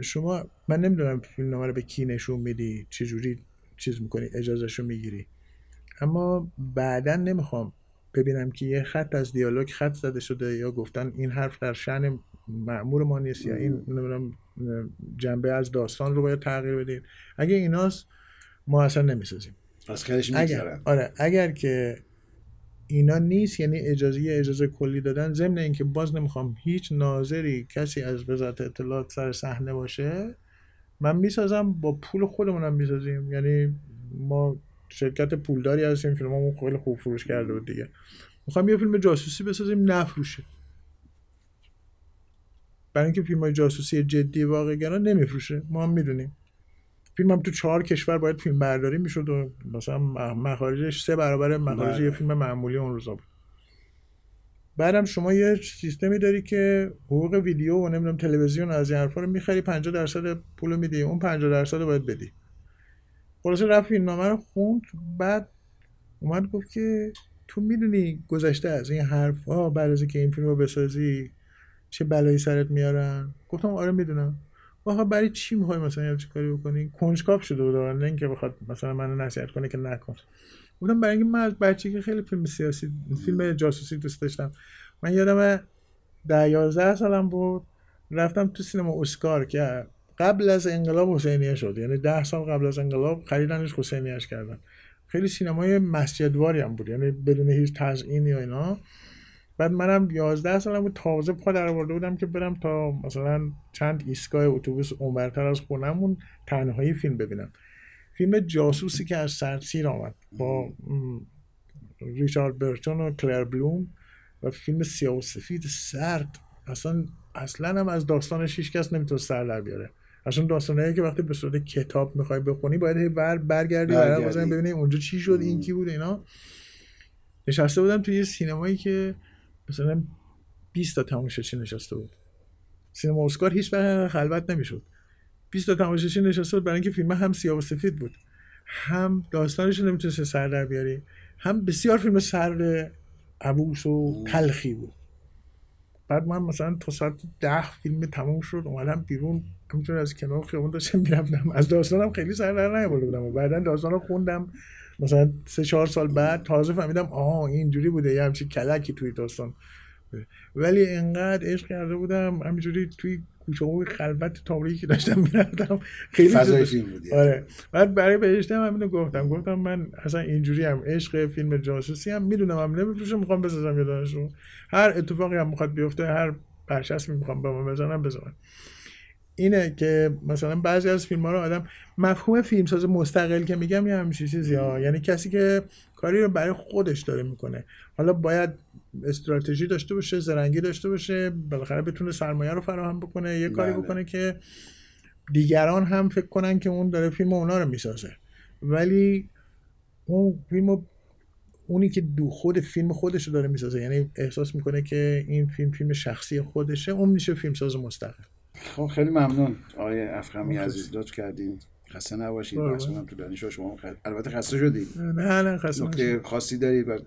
شما من نمی‌دونم فیلم نامه رو به کی نشون میدی چجوری چیز می‌کنی اجازهش رو می‌گیری. اما بعدا نمی‌خوام ببینم که یه خط از دیالوگ خط زده شده یا گفتن این حرف در شن معمور ما نیست یا این نمی‌دونم جنبه از داستان رو باید تغییر بدید اگه ایناست ما اصلا نمی‌سازیم. از اگر آره اگر که اینا نیست یعنی اجازه اجازه کلی دادن. ضمن اینکه باز نمی‌خوام هیچ ناظری کسی از وزارت اطلاعات سر صحنه باشه من می‌سازم با پول خودمونم می‌سازیم. یعنی ما شرکت پولداری هستیم فیلممون خیلی خوب فروش کرده بود دیگه. می‌خوام یه فیلم جاسوسی بسازیم نفروشه برای اینکه فیلم های جاسوسی جدی واقعی گران نمیفروشه. ما هم می‌دونیم. فیلم هم تو چهار کشور باید فیلم برداری می‌شد و مثلا مخارجش سه برابر مخارج یه فیلم معمولی اون روزا بود. بعدم شما یه سیستمی داری که حقوق ویدیو و نمی‌دونم تلویزیون از این حرفا رو می‌خری 50 درصد پول میدی اون 50 درصد رو باید بدی. خلاصه رفت این نامه رو خوند بعد اومد گفت که تو می‌دونی گذشته از این حرف ها بعد از که این فیلم رو بسازی چه بلایی سرت میارن؟ گفتم آره می‌دونم. واقعا برای چی می‌خوای مثلا یه کاری بکنی؟ کنجکاو شده بود نه اینکه بخواد مثلا منو نصیحت کنه که نکن. بودم برای اینکه من از بچگی خیلی فیلم سیاسی فیلم جاسوسی دوست داشتم من یادم ده یازده سالم بود رفتم تو سینما اسکار که قبل از انقلاب حسینیه شد. یعنی ده سال قبل از انقلاب خریدنش حسینیش کردن. خیلی سینمای مسجدواری هم بود یعنی بدون هیچ تزئینی و اینا. بعد منم 11 سالم بود تازه پا در آورده بودم که برم تا مثلا چند ایستگاه اتوبوس عمرتر از خونمون تنهایی فیلم ببینم. فیلم جاسوسی که از سرسیر آمد با ریچارد برتون و کلر بلوم و فیلم سیاه و سفید سرد. اصلا اصلا هم از داستانش هیچ کس نمی‌تونه سر در بیاره. اصلا داستانهایی که وقتی به صورت کتاب می‌خوای بخونی باید بر برگردی برای ببینی اونجا چی شد این کی بود اینا. نشسته بودم توی یه سینمایی که مثلا 20 تا تماشاچی نشسته بود. سینما اسکار هیچ وقت خلوت نمی‌شد. 20 تا تماشاچی نشسته بود برای اینکه فیلم هم سیاه و سفید بود. هم داستانش نمی‌تونست سر در بیاری هم بسیار فیلم سر عبوس و تلخی بود. بعد من مثلا تا ساعت ده فیلم تموم شد اومدم بیرون همینطور از کنار خیابون داشتم می‌رفتم. از داستانم خیلی سر در نیاورده بودم و بعدا داستان رو خوندم. مثلا سه چهار سال بعد تازه فهمیدم آها اینجوری بوده یه همچین کلکی توی داستان ولی انقدر عشق کرده بودم همینجوری توی کوچه های خلوت تاریکی که داشتم می‌رفتم. خیلی فضای فیلم بودی. آره. بعد برای بهشتم همینو گفتم گفتم من اصلا اینجوری هم عشق فیلم جاسوسی هم می‌دونم هم نمیفروشم می‌خوام بسازم یه هر اتفاقی هم می‌خواد بیفته هر برچسبی می‌خوام به من بزنم بزنم. اینه که مثلا بعضی از فیلم ها رو آدم مفهوم فیلمساز مستقل که میگم یه همیشه چیزی ها یعنی کسی که کاری رو برای خودش داره می‌کنه. حالا باید استراتژی داشته باشه زرنگی داشته باشه بالاخره بتونه سرمایه رو فراهم بکنه یه کاری بله. بکنه که دیگران هم فکر کنن که اون داره فیلم اونا رو می‌سازه. ولی اون فیلم اونی که دو خود فیلم خودش رو داره می‌سازه. یعنی احساس می‌کنه که این فیلم فیلم شخصی خودشه اون میشه فیلمساز مستقل. خب خیلی ممنون. آقای افخمی مخلص. عزیز لطف کردین. خسته نباشید. محسونم تو دانشگاه شما خ... البته خسته شدید نه نه خسته نکته. خاصی دارید و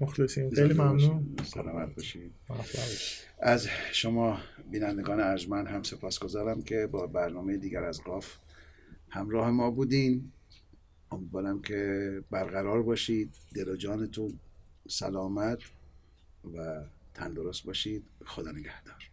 مخلصیم. خیلی ممنون. سلامت باشید. از شما بینندگان ارجمند هم سپاسگزارم که با برنامه دیگر از قاف همراه ما بودین. امیدوارم که برقرار باشید. دل و جانتون سلامت و تندرست باشید. خدا نگهدار.